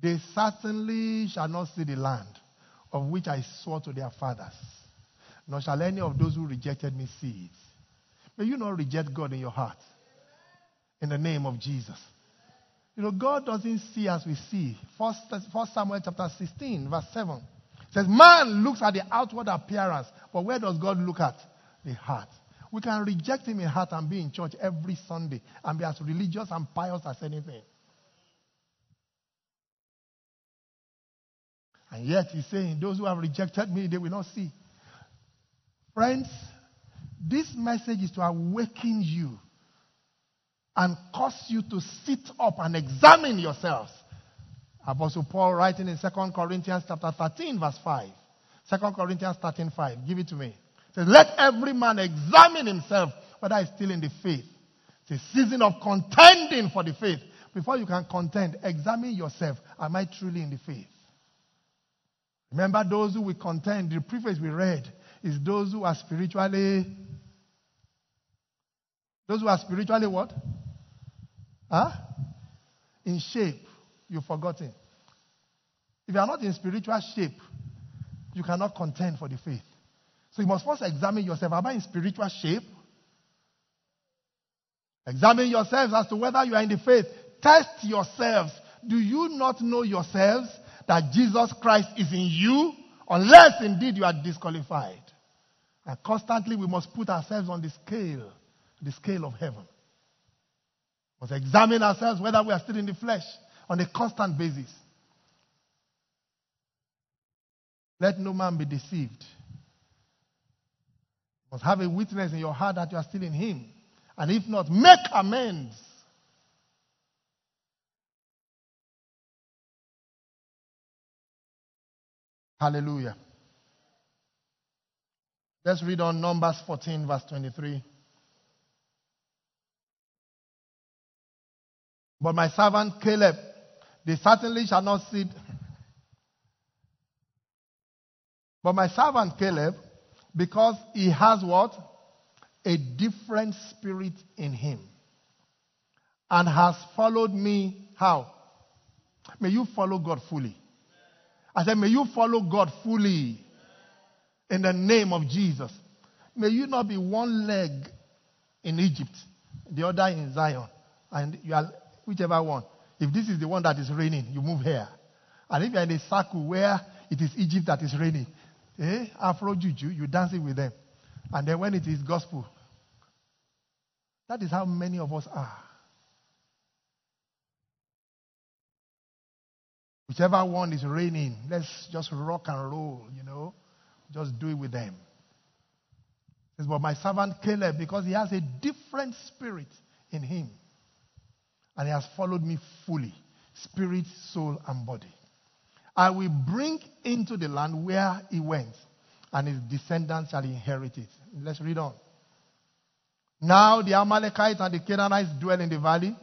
They certainly shall not see the land of which I swore to their fathers, nor shall any of those who rejected me see it. May you not reject God in your heart. In the name of Jesus. You know, God doesn't see as we see. First, First Samuel chapter 16, verse 7. Says, Man looks at the outward appearance, but where does God look at? The heart. We can reject him in heart and be in church every Sunday and be as religious and pious as anything. And yet he's saying, Those who have rejected me, they will not see. Friends, this message is to awaken you and cause you to sit up and examine yourselves. Apostle Paul writing in 2 Corinthians chapter 13, verse 5. 2 Corinthians 13, 5. Give it to me. Says, Let every man examine himself whether he's still in the faith. It's a season of contending for the faith. Before you can contend, examine yourself. Am I truly in the faith? Remember those who will contend. The preface we read is those who are spiritually. Those who are spiritually what? Huh? In shape. You've forgotten. If you are not in spiritual shape, you cannot contend for the faith. So you must first examine yourself. Am I in spiritual shape? Examine yourselves as to whether you are in the faith. Test yourselves. Do you not know yourselves that Jesus Christ is in you? Unless indeed you are disqualified. And constantly we must put ourselves on the scale, the scale of heaven. We must examine ourselves whether we are still in the flesh on a constant basis. Let no man be deceived. You must have a witness in your heart that you are still in Him. And if not, make amends. Hallelujah. Let's read on Numbers 14, verse 23. But my servant Caleb, they certainly shall not sit. But my servant Caleb, because he has what? A different spirit in him. And has followed me. How? May you follow God fully. I said, may you follow God fully. In the name of Jesus. May you not be one leg in Egypt, the other in Zion. And you are whichever one. If this is the one that is raining, you move here. And if you're in a circle where it is Egypt that is raining, eh, Afro Juju, you dance it with them. And then when it is gospel, that is how many of us are. Whichever one is raining, let's just rock and roll, you know. Just do it with them. Says, but my servant Caleb, because he has a different spirit in him, and he has followed me fully, spirit, soul, and body. I will bring into the land where he went, and his descendants shall inherit it. Let's read on. Now the Amalekites and the Canaanites dwell in the valley.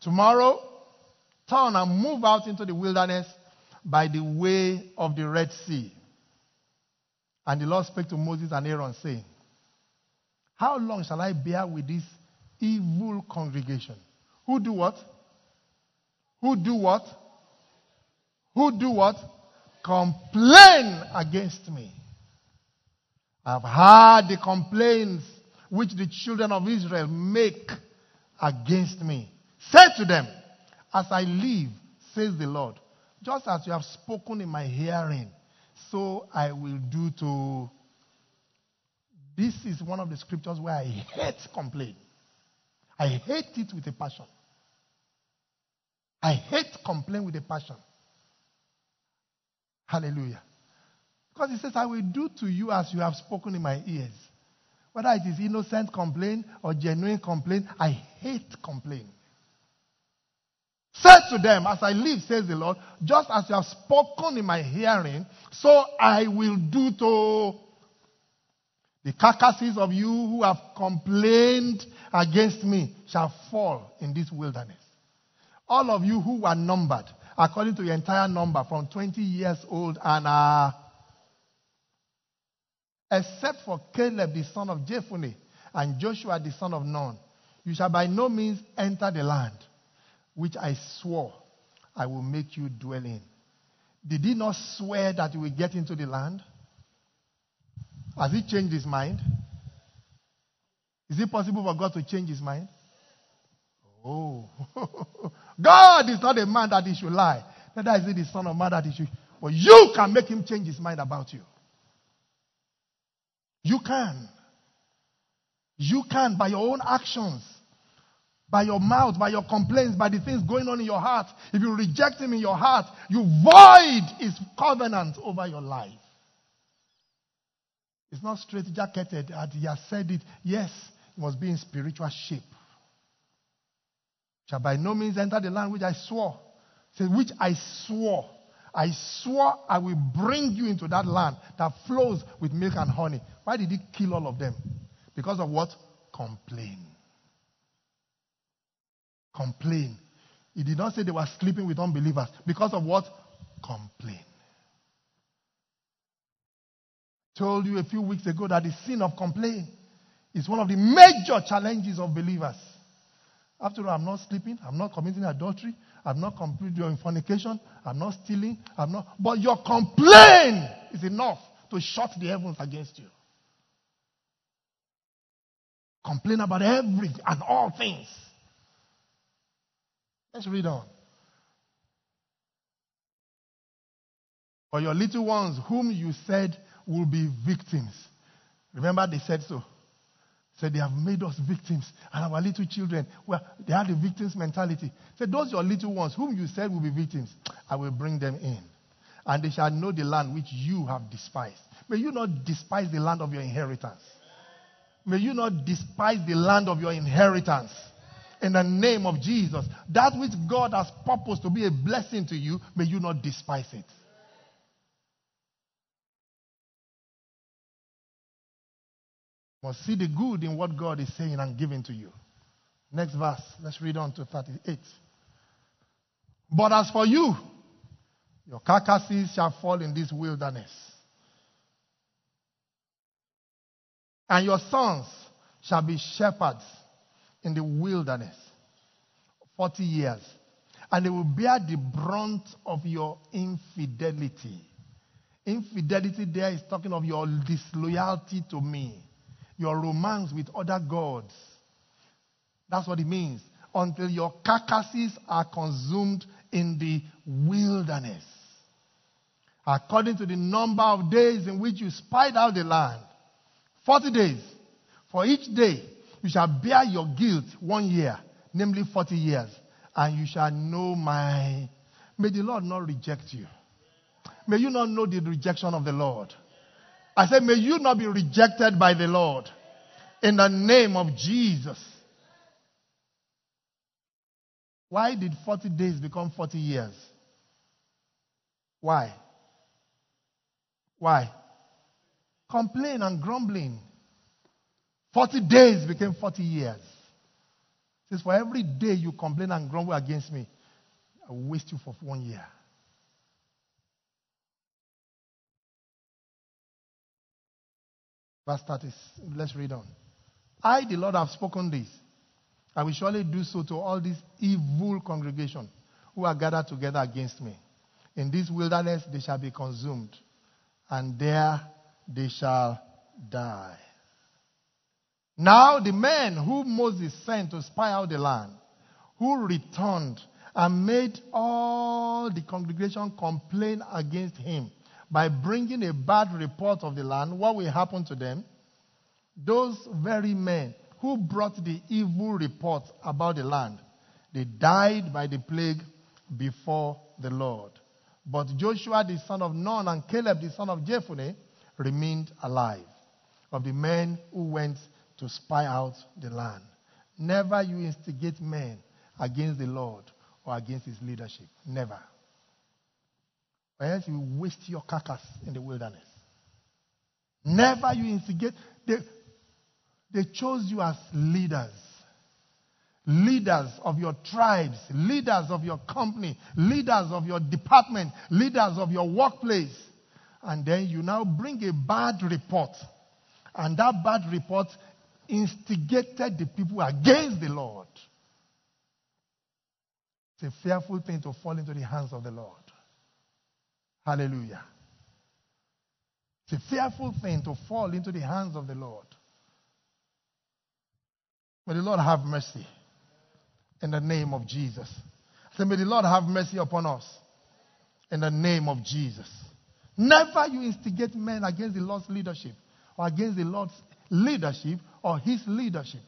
Tomorrow, turn and move out into the wilderness by the way of the Red Sea. And the Lord spake to Moses and Aaron, saying, How long shall I bear with this evil congregation? Who do what? Who do what? Who do what? Complain against me. I've heard the complaints which the children of Israel make against me. Say to them, As I live, says the Lord, just as you have spoken in my hearing, so I will do to. This is one of the scriptures where I hate complaint. I hate it with a passion. I hate complaint with a passion. Hallelujah. Because he says, I will do to you as you have spoken in my ears. Whether it is innocent complaint or genuine complaint, I hate complaint. Say to them, As I live, says the Lord, just as you have spoken in my hearing, so I will do to the carcasses of you who have complained against me shall fall in this wilderness. All of you who were numbered, according to your entire number, from 20 years old and uh, except for Caleb the son of Jephunneh and Joshua the son of Nun, you shall by no means enter the land which I swore I will make you dwell in. Did he not swear that you will get into the land? Has he changed his mind? Is it possible for God to change his mind? Oh. God is not a man that he should lie. Neither is he the son of man that he should. But you can make him change his mind about you. You can. You can by your own actions, by your mouth, by your complaints, by the things going on in your heart. If you reject him in your heart, you void his covenant over your life. It's not straight jacketed and he has said it. Yes, it must be in spiritual shape. Shall by no means enter the land which I swore. Say, which I swore. I swore I will bring you into that land that flows with milk and honey. Why did he kill all of them? Because of what? Complain. Complain. He did not say they were sleeping with unbelievers. Because of what? Complain. Told you a few weeks ago that the sin of complaint is one of the major challenges of believers. After all, I'm not sleeping, I'm not committing adultery, I'm not completing fornication, I'm not stealing, I'm not. But your complaint is enough to shut the heavens against you. Complain about everything and all things. Let's read on. For your little ones, whom you said will be victims. Remember, they said so. Said they have made us victims, and our little children, well, they had the victims mentality. Said, Those your little ones, whom you said will be victims, I will bring them in. And they shall know the land which you have despised. May you not despise the land of your inheritance. May you not despise the land of your inheritance. In the name of Jesus. That which God has purposed to be a blessing to you, may you not despise it. Must see the good in what God is saying and giving to you. Next verse. Let's read on to 38. But as for you, your carcasses shall fall in this wilderness. And your sons shall be shepherds in the wilderness 40 years. And they will bear the brunt of your infidelity. Infidelity there is talking of your disloyalty to me your romance with other gods. That's what it means. Until your carcasses are consumed in the wilderness. According to the number of days in which you spied out the land. 40 days. For each day you shall bear your guilt one year, namely 40 years. And you shall know my. May the Lord not reject you. May you not know the rejection of the Lord. I said, may you not be rejected by the Lord. In the name of Jesus. Why did 40 days become 40 years? Why? Why? Complain and grumbling. 40 days became 40 years. says, For every day you complain and grumble against me, I will waste you for one year. Verse 30. Let's read on. I, the Lord, have spoken this. I will surely do so to all this evil congregation who are gathered together against me. In this wilderness they shall be consumed, and there they shall die. Now the men whom Moses sent to spy out the land, who returned and made all the congregation complain against him by bringing a bad report of the land, what will happen to them? Those very men who brought the evil report about the land, they died by the plague before the Lord. But Joshua the son of Nun and Caleb the son of Jephunneh remained alive. Of the men who went to spy out the land. Never you instigate men against the Lord or against his leadership. Never. Or else you waste your carcass in the wilderness. Never you instigate. They, they chose you as leaders. Leaders of your tribes, leaders of your company, leaders of your department, leaders of your workplace. And then you now bring a bad report. And that bad report instigated the people against the Lord. It's a fearful thing to fall into the hands of the Lord. Hallelujah. It's a fearful thing to fall into the hands of the Lord. May the Lord have mercy in the name of Jesus. I say, may the Lord have mercy upon us in the name of Jesus. Never you instigate men against the Lord's leadership or against the Lord's leadership or his leadership.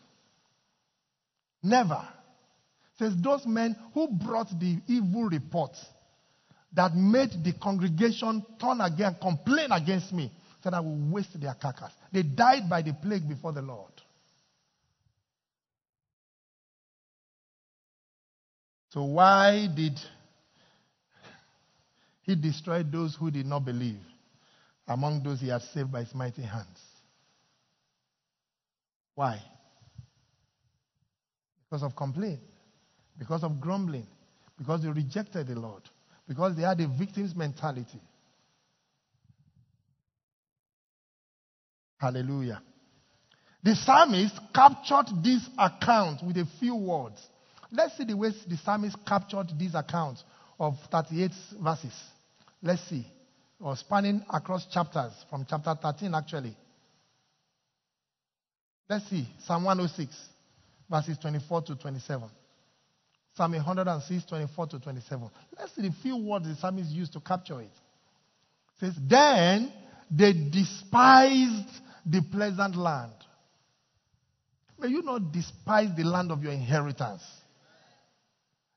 Never. Says those men who brought the evil report that made the congregation turn again, complain against me, said I will waste their carcass. They died by the plague before the Lord. So why did he destroy those who did not believe among those he had saved by his mighty hands? Why? Because of complaint, because of grumbling, because they rejected the Lord, because they had a victim's mentality. Hallelujah. The psalmist captured this account with a few words. Let's see the way the psalmist captured this account of 38 verses. Let's see. Or spanning across chapters, from chapter 13 actually. Let's see. Psalm 106, verses 24 to 27. Psalm 106, 24 to 27. Let's see the few words the psalmist used to capture it. it says, Then they despised the pleasant land. May you not despise the land of your inheritance.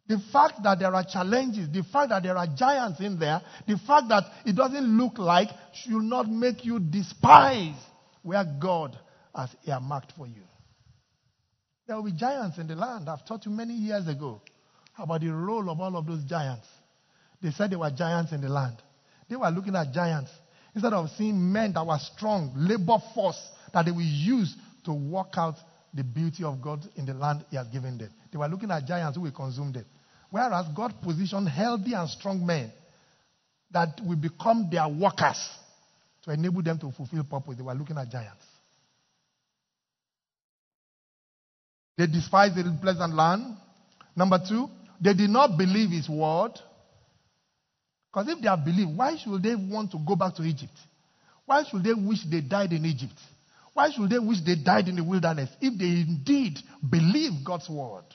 The fact that there are challenges, the fact that there are giants in there, the fact that it doesn't look like should not make you despise where God has earmarked for you. There will be giants in the land. I've taught you many years ago about the role of all of those giants. They said they were giants in the land. They were looking at giants instead of seeing men that were strong, labor force that they will use to work out the beauty of God in the land He has given them. They were looking at giants who will consume them. Whereas God positioned healthy and strong men that will become their workers to enable them to fulfill purpose. They were looking at giants. They despised the pleasant land. Number two, they did not believe his word. Because if they have believed, why should they want to go back to Egypt? Why should they wish they died in Egypt? Why should they wish they died in the wilderness if they indeed believe God's word?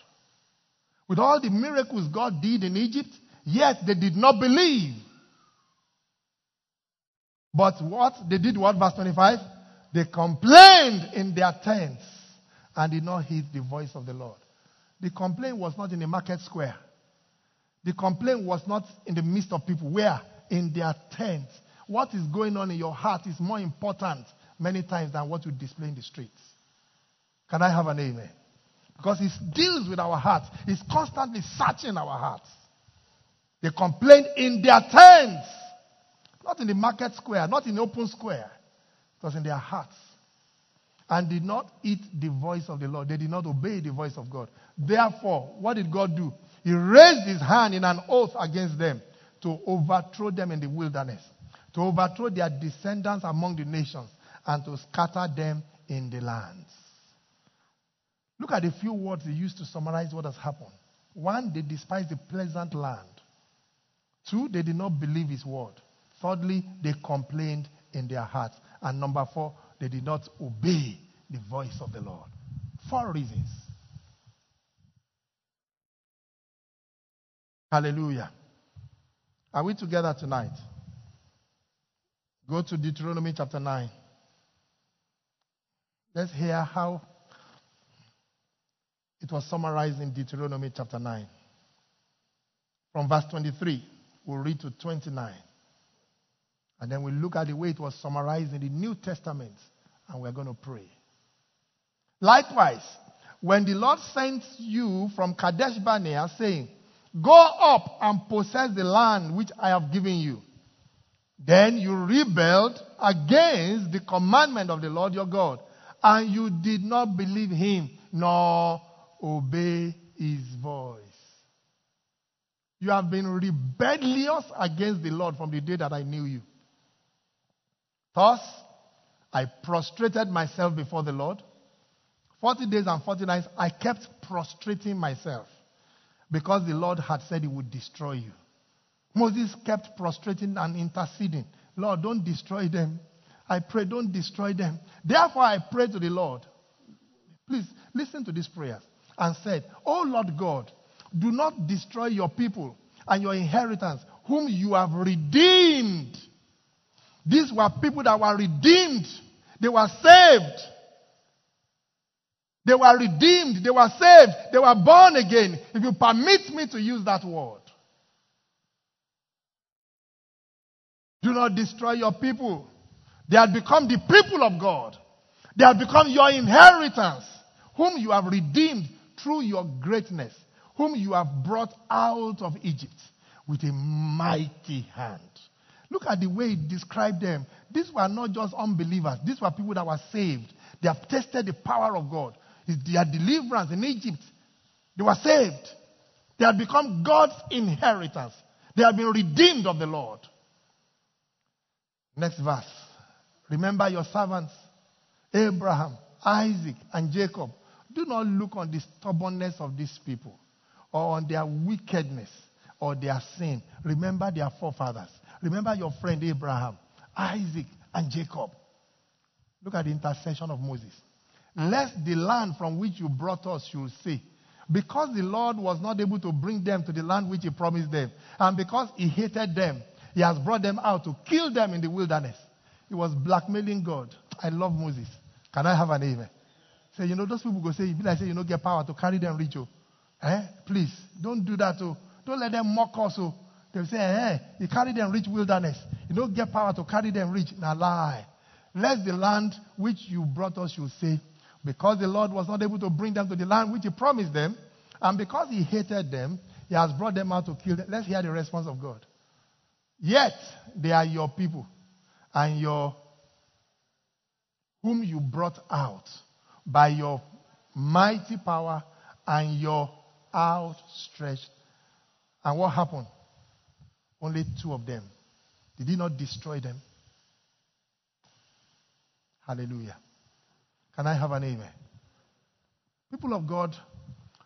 With all the miracles God did in Egypt, yet they did not believe. But what? They did what? Verse 25? They complained in their tents and did not heed the voice of the Lord. The complaint was not in the market square. The complaint was not in the midst of people. Where? In their tents. What is going on in your heart is more important many times than what you display in the streets. Can I have an amen? Because it deals with our hearts. It's constantly searching our hearts. They complained in their tents. Not in the market square, not in the open square. It was in their hearts. And did not eat the voice of the Lord. They did not obey the voice of God. Therefore, what did God do? He raised his hand in an oath against them to overthrow them in the wilderness, to overthrow their descendants among the nations, and to scatter them in the lands. Look at the few words he used to summarize what has happened. One, they despised the pleasant land. Two, they did not believe his word. Thirdly, they complained in their hearts. And number four, they did not obey the voice of the Lord. Four reasons. Hallelujah. Are we together tonight? Go to Deuteronomy chapter 9. Let's hear how it was summarized in Deuteronomy chapter 9. From verse 23, we'll read to 29. And then we'll look at the way it was summarized in the New Testament, and we're going to pray. Likewise, when the Lord sent you from Kadesh Barnea, saying, Go up and possess the land which I have given you. Then you rebelled against the commandment of the Lord your God, and you did not believe him nor obey his voice. You have been rebellious against the Lord from the day that I knew you. Thus, I prostrated myself before the Lord. 40 days and 40 nights, I kept prostrating myself because the Lord had said he would destroy you. Moses kept prostrating and interceding. Lord, don't destroy them. I pray, don't destroy them. Therefore, I prayed to the Lord. Please listen to these prayers and said, Oh Lord God, do not destroy your people and your inheritance, whom you have redeemed. These were people that were redeemed, they were saved. They were redeemed, they were saved, they were born again. If you permit me to use that word, do not destroy your people. They have become the people of God, they have become your inheritance, whom you have redeemed through your greatness, whom you have brought out of Egypt with a mighty hand. Look at the way he described them. These were not just unbelievers, these were people that were saved. They have tested the power of God. It's their deliverance in Egypt. They were saved. They had become God's inheritance. They have been redeemed of the Lord. Next verse. Remember your servants, Abraham, Isaac, and Jacob. Do not look on the stubbornness of these people or on their wickedness or their sin. Remember their forefathers. Remember your friend Abraham, Isaac, and Jacob. Look at the intercession of Moses. Lest the land from which you brought us should say, because the Lord was not able to bring them to the land which he promised them, and because he hated them, he has brought them out to kill them in the wilderness. He was blackmailing God. I love Moses. Can I have an amen? Say, you know, those people go say, like say, you know, get power to carry them reach you. Oh. Eh? Please, don't do that. Oh. Don't let them mock us. Oh. They'll say, eh, you carry them reach wilderness. You don't get power to carry them reach. Now lie. Lest the land which you brought us should say, because the Lord was not able to bring them to the land which he promised them, and because he hated them, he has brought them out to kill them. Let's hear the response of God. Yet they are your people, and your whom you brought out by your mighty power and your outstretched. And what happened? Only two of them. Did he not destroy them? Hallelujah. Can I have an amen? People of God,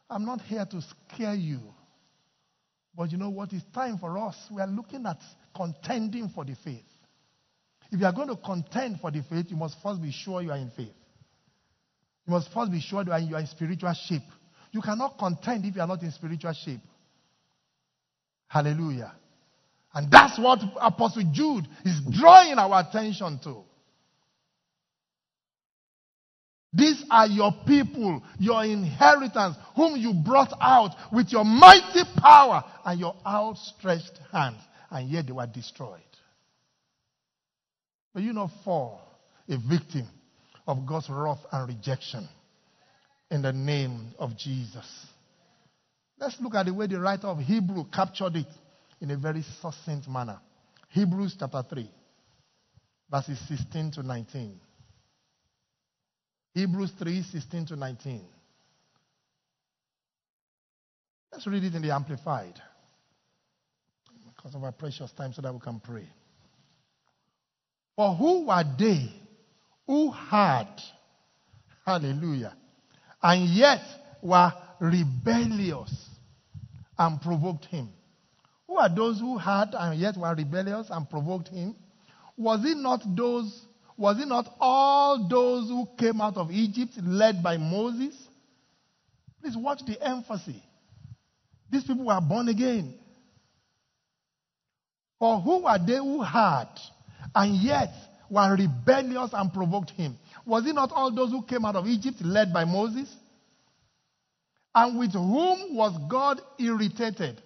I'm not here to scare you. But you know what? It's time for us. We are looking at contending for the faith. If you are going to contend for the faith, you must first be sure you are in faith. You must first be sure that you are in spiritual shape. You cannot contend if you are not in spiritual shape. Hallelujah. And that's what Apostle Jude is drawing our attention to. These are your people, your inheritance, whom you brought out with your mighty power and your outstretched hands, and yet they were destroyed. May you not fall a victim of God's wrath and rejection in the name of Jesus. Let's look at the way the writer of Hebrew captured it in a very succinct manner. Hebrews chapter 3, verses 16 to 19. Hebrews 3 16 to 19. Let's read it in the Amplified because of our precious time so that we can pray. For who were they who had, hallelujah, and yet were rebellious and provoked him? Who are those who had and yet were rebellious and provoked him? Was it not those, was it not all those who came out of Egypt led by Moses? Please watch the emphasis. These people were born again. For who are they who had and yet were rebellious and provoked him? Was it not all those who came out of Egypt led by Moses? And with whom was God irritated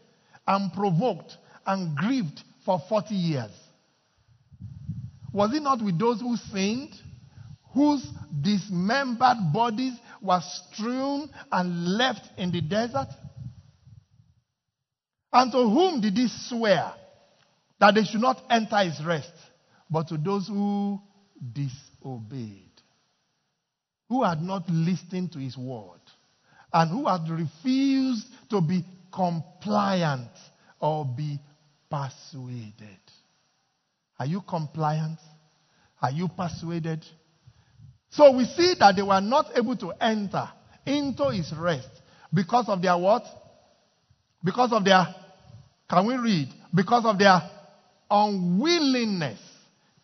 and provoked and grieved for 40 years? Was it not with those who sinned, whose dismembered bodies were strewn and left in the desert? And to whom did he swear that they should not enter his rest, but to those who disobeyed, who had not listened to his word, and who had refused to be compliant or be persuaded? Are you compliant? Are you persuaded? So we see that they were not able to enter into his rest because of their what? Because of their, can we read? Because of their unwillingness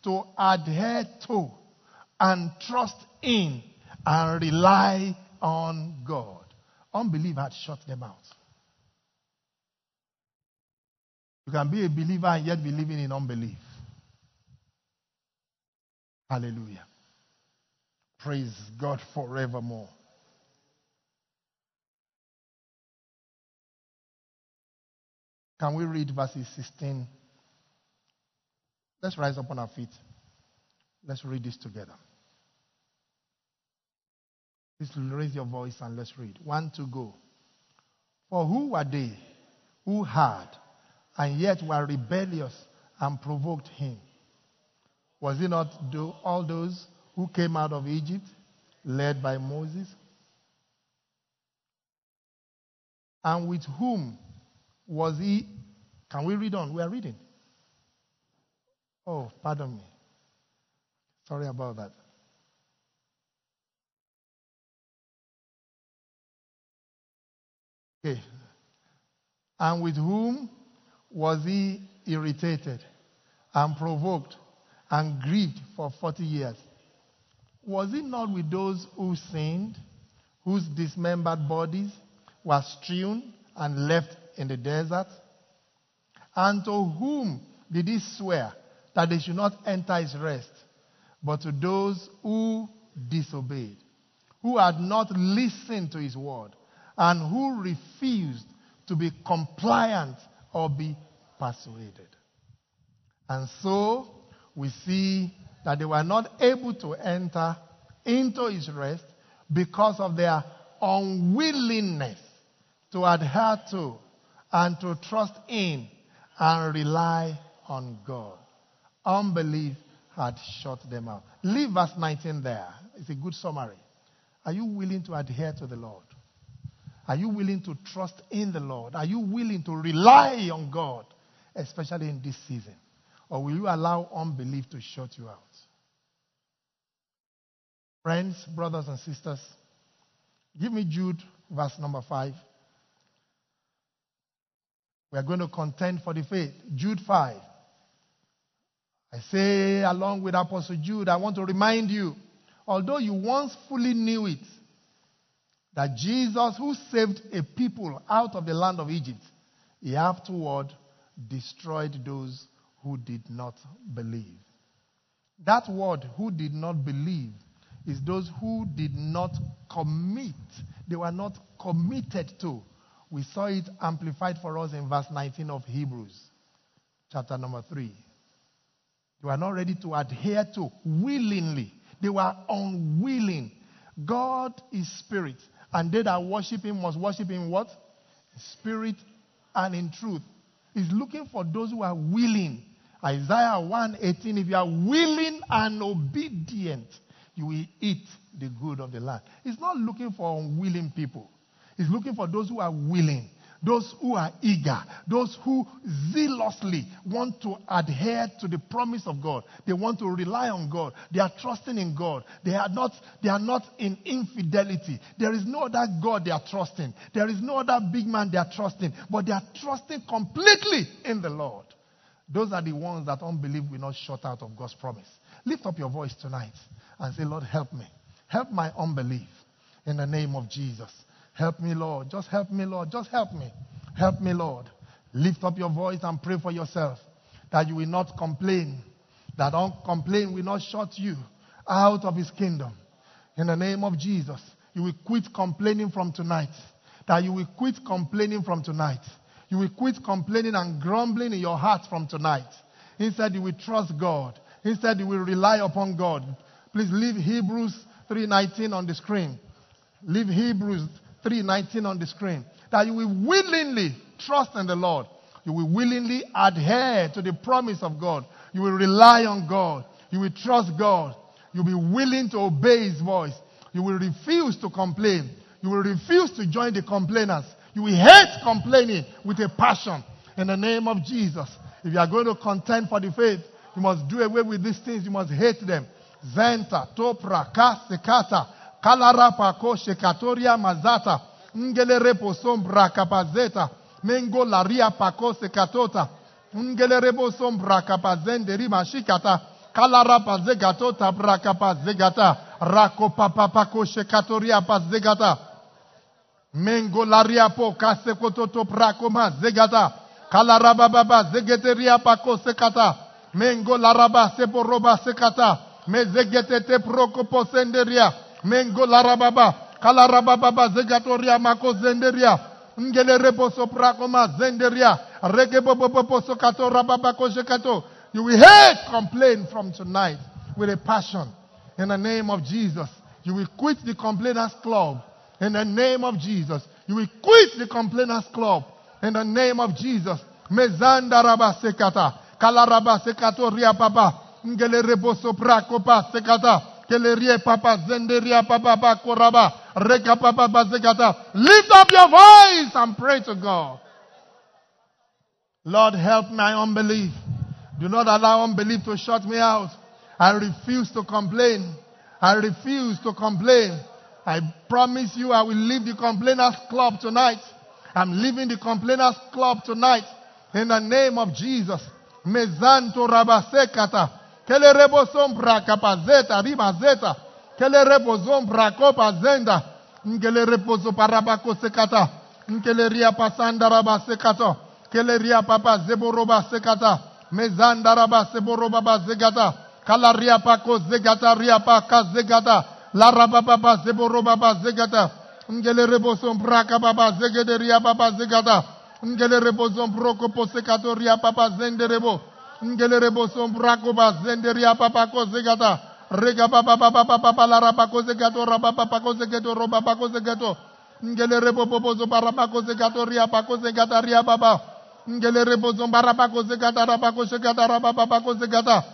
to adhere to and trust in and rely on God. Unbelief had shut them out. You can be a believer and yet be living in unbelief. Hallelujah. Praise God forevermore. Can we read verses 16? Let's rise up on our feet. Let's read this together. Please raise your voice and let's read. One to go. For who were they who had and yet were rebellious and provoked him? Was it not all those who came out of Egypt, led by Moses? And with whom was he? Can we read on? We are reading. Oh, pardon me. Sorry about that. Okay. And with whom was he irritated and provoked and grieved for 40 years. Was it not with those who sinned, whose dismembered bodies were strewn and left in the desert? And to whom did he swear that they should not enter his rest, but to those who disobeyed, who had not listened to his word, and who refused to be compliant or be persuaded? And so we see that they were not able to enter into his rest because of their unwillingness to adhere to and to trust in and rely on God. Unbelief had shut them out. Leave verse 19 there. It's a good summary. Are you willing to adhere to the Lord? Are you willing to trust in the Lord? Are you willing to rely on God, especially in this season? Or will you allow unbelief to shut you out? Friends, brothers, and sisters, give me Jude, verse number 5. We are going to contend for the faith. Jude 5. I say, along with Apostle Jude, I want to remind you, although you once fully knew it, that Jesus, who saved a people out of the land of Egypt, he afterward destroyed those who did not believe. That word, who did not believe, is those who did not commit. They were not committed to. We saw it amplified for us in verse 19 of Hebrews, chapter number 3. They were not ready to adhere to willingly, they were unwilling. God is spirit, and they that worship him must worship him what? Spirit and in truth. He's looking for those who are willing Isaiah 1:18 if you are willing and obedient you will eat the good of the land. He's not looking for unwilling people. He's looking for those who are willing, those who are eager, those who zealously want to adhere to the promise of God. They want to rely on God. They are trusting in God. They are not, they are not in infidelity. There is no other God they are trusting. There is no other big man they are trusting, but they are trusting completely in the Lord. Those are the ones that unbelief will not shut out of God's promise. Lift up your voice tonight and say, Lord, help me. Help my unbelief in the name of Jesus. Help me, Lord. Just help me, Lord. Just help me. Help me, Lord. Lift up your voice and pray for yourself that you will not complain. That complain will not shut you out of his kingdom. In the name of Jesus, you will quit complaining from tonight. That you will quit complaining from tonight. You will quit complaining and grumbling in your heart from tonight. Instead, you will trust God. Instead, you will rely upon God. Please leave Hebrews 3:19 on the screen. Leave Hebrews 3:19 on the screen. That you will willingly trust in the Lord. You will willingly adhere to the promise of God. You will rely on God. You will trust God. You'll be willing to obey His voice. You will refuse to complain. You will refuse to join the complainers. You will hate complaining with a passion in the name of Jesus. If you are going to contend for the faith, you must do away with these things. You must hate them. Zenta, Topra, Kasekata, kalarapako shekatoria mazata ngelereposombrakapazeta mengolaria pako sekatota ngelereposombrakapazenderimasfikata kalarapazegatota brakapazegata rakopapapakoshekatoriapazegata mengolariapo kasekototo brakomazegata kalarabababazegeteriapakosekata mengolarabaseporobase kata mezegetete prokoposenderia Mengo larababa. Kalarababa zegatoria mako zenderia. Ngele rebo soprako ma zenderia. Reke bobo bobo sokato rababa koshekato. You will hate complain from tonight with a passion. In the name of Jesus. You will quit the complainers club. In the name of Jesus. You will quit the complainers club. In the name of Jesus. Mezanda raba sekata. Kalaraba sekato lift up your voice and pray to God. Lord help my unbelief. Do not allow unbelief to shut me out. I refuse to complain. I refuse to complain. I promise you I will leave the complainers club tonight. I'm leaving the complainers club tonight. In the name of Jesus. Mezanto rabasekata Kele rebo sombra kapazeta ribazeta. Kele rebo zombra kopa zenda. Nkele repo zoparabako sekata. Nkele ria pasanda raba sekato. Kele ria papa zeboroba sekata. Mezanda raba seboroba ba zegata. Kala ria pako zegata ria paka zegata. La raba baba zeboroba ba zegata. Ngele rebo sombra kapapa zegede ria papa zegata. Ngele rebo zombro kopo sekato ria papa zende rebo ngelere bosom brako ba zenderia papa ko zegata rega papa papa papa papa la rapa ko zegato rapa papa ko zegato roba papa ko zegato ngelere bobo bozo barapa ko zegato ria papa ko zegata ria baba ngelere bozo barapa ko zegata rapa ko zegata rapa papa ko zegata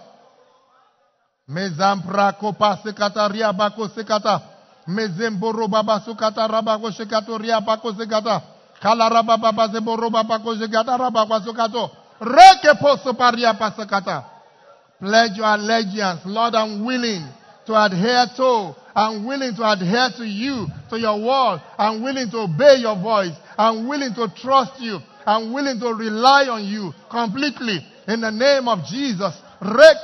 mezampra ko pase kata ria bako sekata mezemboro baba sukata raba ko sekato ria bako zegata kala raba baba zeboro baba ko zegata raba ko sukato Pledge your allegiance. Lord, I'm willing to adhere to. I'm willing to adhere to you, to your word. I'm willing to obey your voice. I'm willing to trust you. I'm willing to rely on you completely. In the name of Jesus. I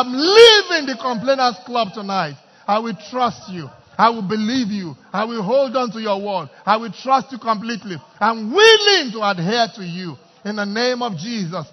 am leaving the complainers club tonight. I will trust you. I will believe you. I will hold on to your word. I will trust you completely. I'm willing to adhere to you. In the name of Jesus.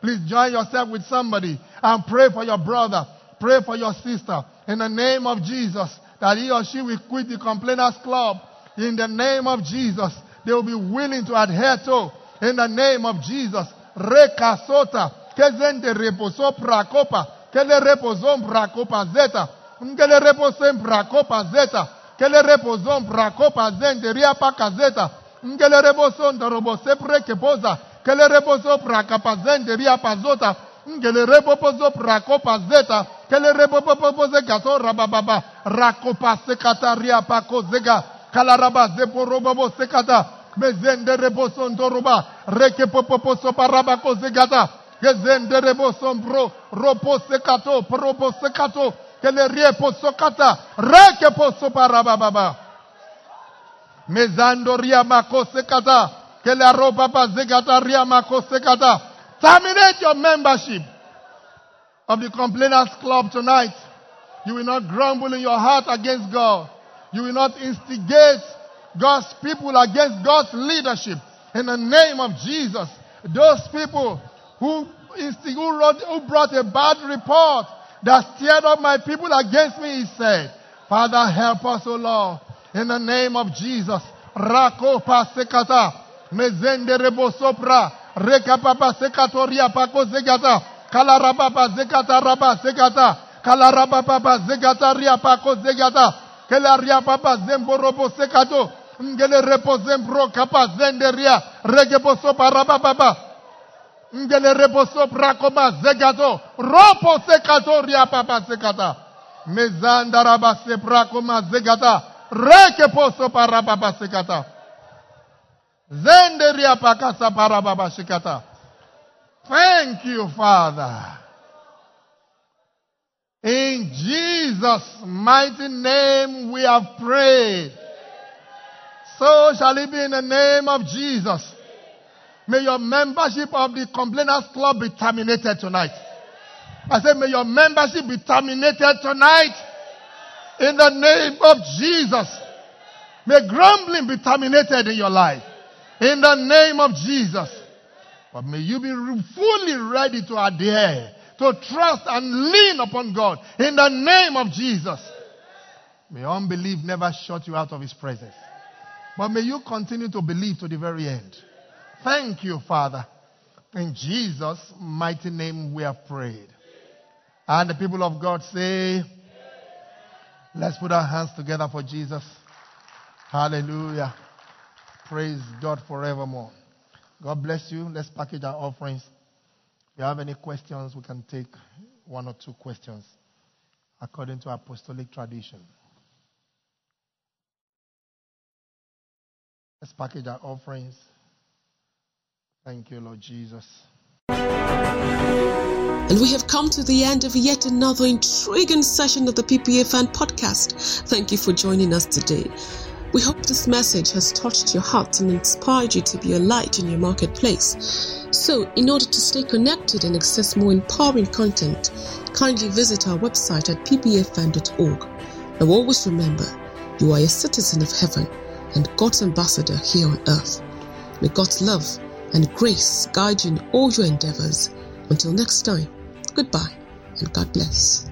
Please join yourself with somebody and pray for your brother. Pray for your sister. In the name of Jesus. That he or she will quit the complainers club. In the name of Jesus. They will be willing to adhere to. In the name of Jesus. Rekasota. Kezende reposo prakopa. Kele repozo prakopa zeta. Ngele repo sembra kopa zeta. Kele repo zombra kopa zende ria pa kazeta. Ngele repo sonda robo sepre kepoza. Kele repo sopra kapa zende ria pa zota. Ngele rebobozo prakopa zeta. Kele reboboboze gato rabababa. Rakopa sekata ria pako zega. Kalaraba zepo robobo sekata. Mezende reboso ndoroba. Reke popopo sopa rabako zegata. Gezende reboso mbro. Ropo Mezando. Terminate your membership of the Complainers Club tonight. You will not grumble in your heart against God. You will not instigate God's people against God's leadership. In the name of Jesus, those people who, who brought a bad report that stirred up my people against me, he said, Father, help us, O Lord, in the name of Jesus. Rako pasekata, mezende rebo sopra, reka papa sekatoria pako zegata, kalarababa zekata raba zekata, kalarababa zekata ria pako zegata, kelaria papa zembo robo sekato, ngele repo zembro kapa zende ria, regebo sopa rababa, ngele repo sopra koma zegato, ropo sekato sekata, mezanda raba sepra koma zegata, reke poso sekata. Zende sekata. Thank you, Father. In Jesus' mighty name we have prayed. So shall it be in the name of Jesus. May your membership of the Complainers Club be terminated tonight. I said, may your membership be terminated tonight. In the name of Jesus. May grumbling be terminated in your life. In the name of Jesus. But may you be fully ready to adhere, to trust and lean upon God. In the name of Jesus. May unbelief never shut you out of His presence. But may you continue to believe to the very end. Thank you, Father. In Jesus' mighty name we have prayed. And the people of God say, Let's put our hands together for Jesus. Hallelujah. Praise God forevermore. God bless you. Let's package our offerings. If you have any questions, we can take one or two questions according to apostolic tradition. Let's package our offerings. Thank you, Lord Jesus. And we have come to the end of yet another intriguing session of the PPAfan Podcast. Thank you for joining us today. We hope this message has touched your heart and inspired you to be a light in your marketplace. So, in order to stay connected and access more empowering content, kindly visit our website at ppafan.org. Now, always remember, you are a citizen of heaven and God's ambassador here on earth. May God's love and grace guide you in all your endeavors. Until next time, goodbye and God bless.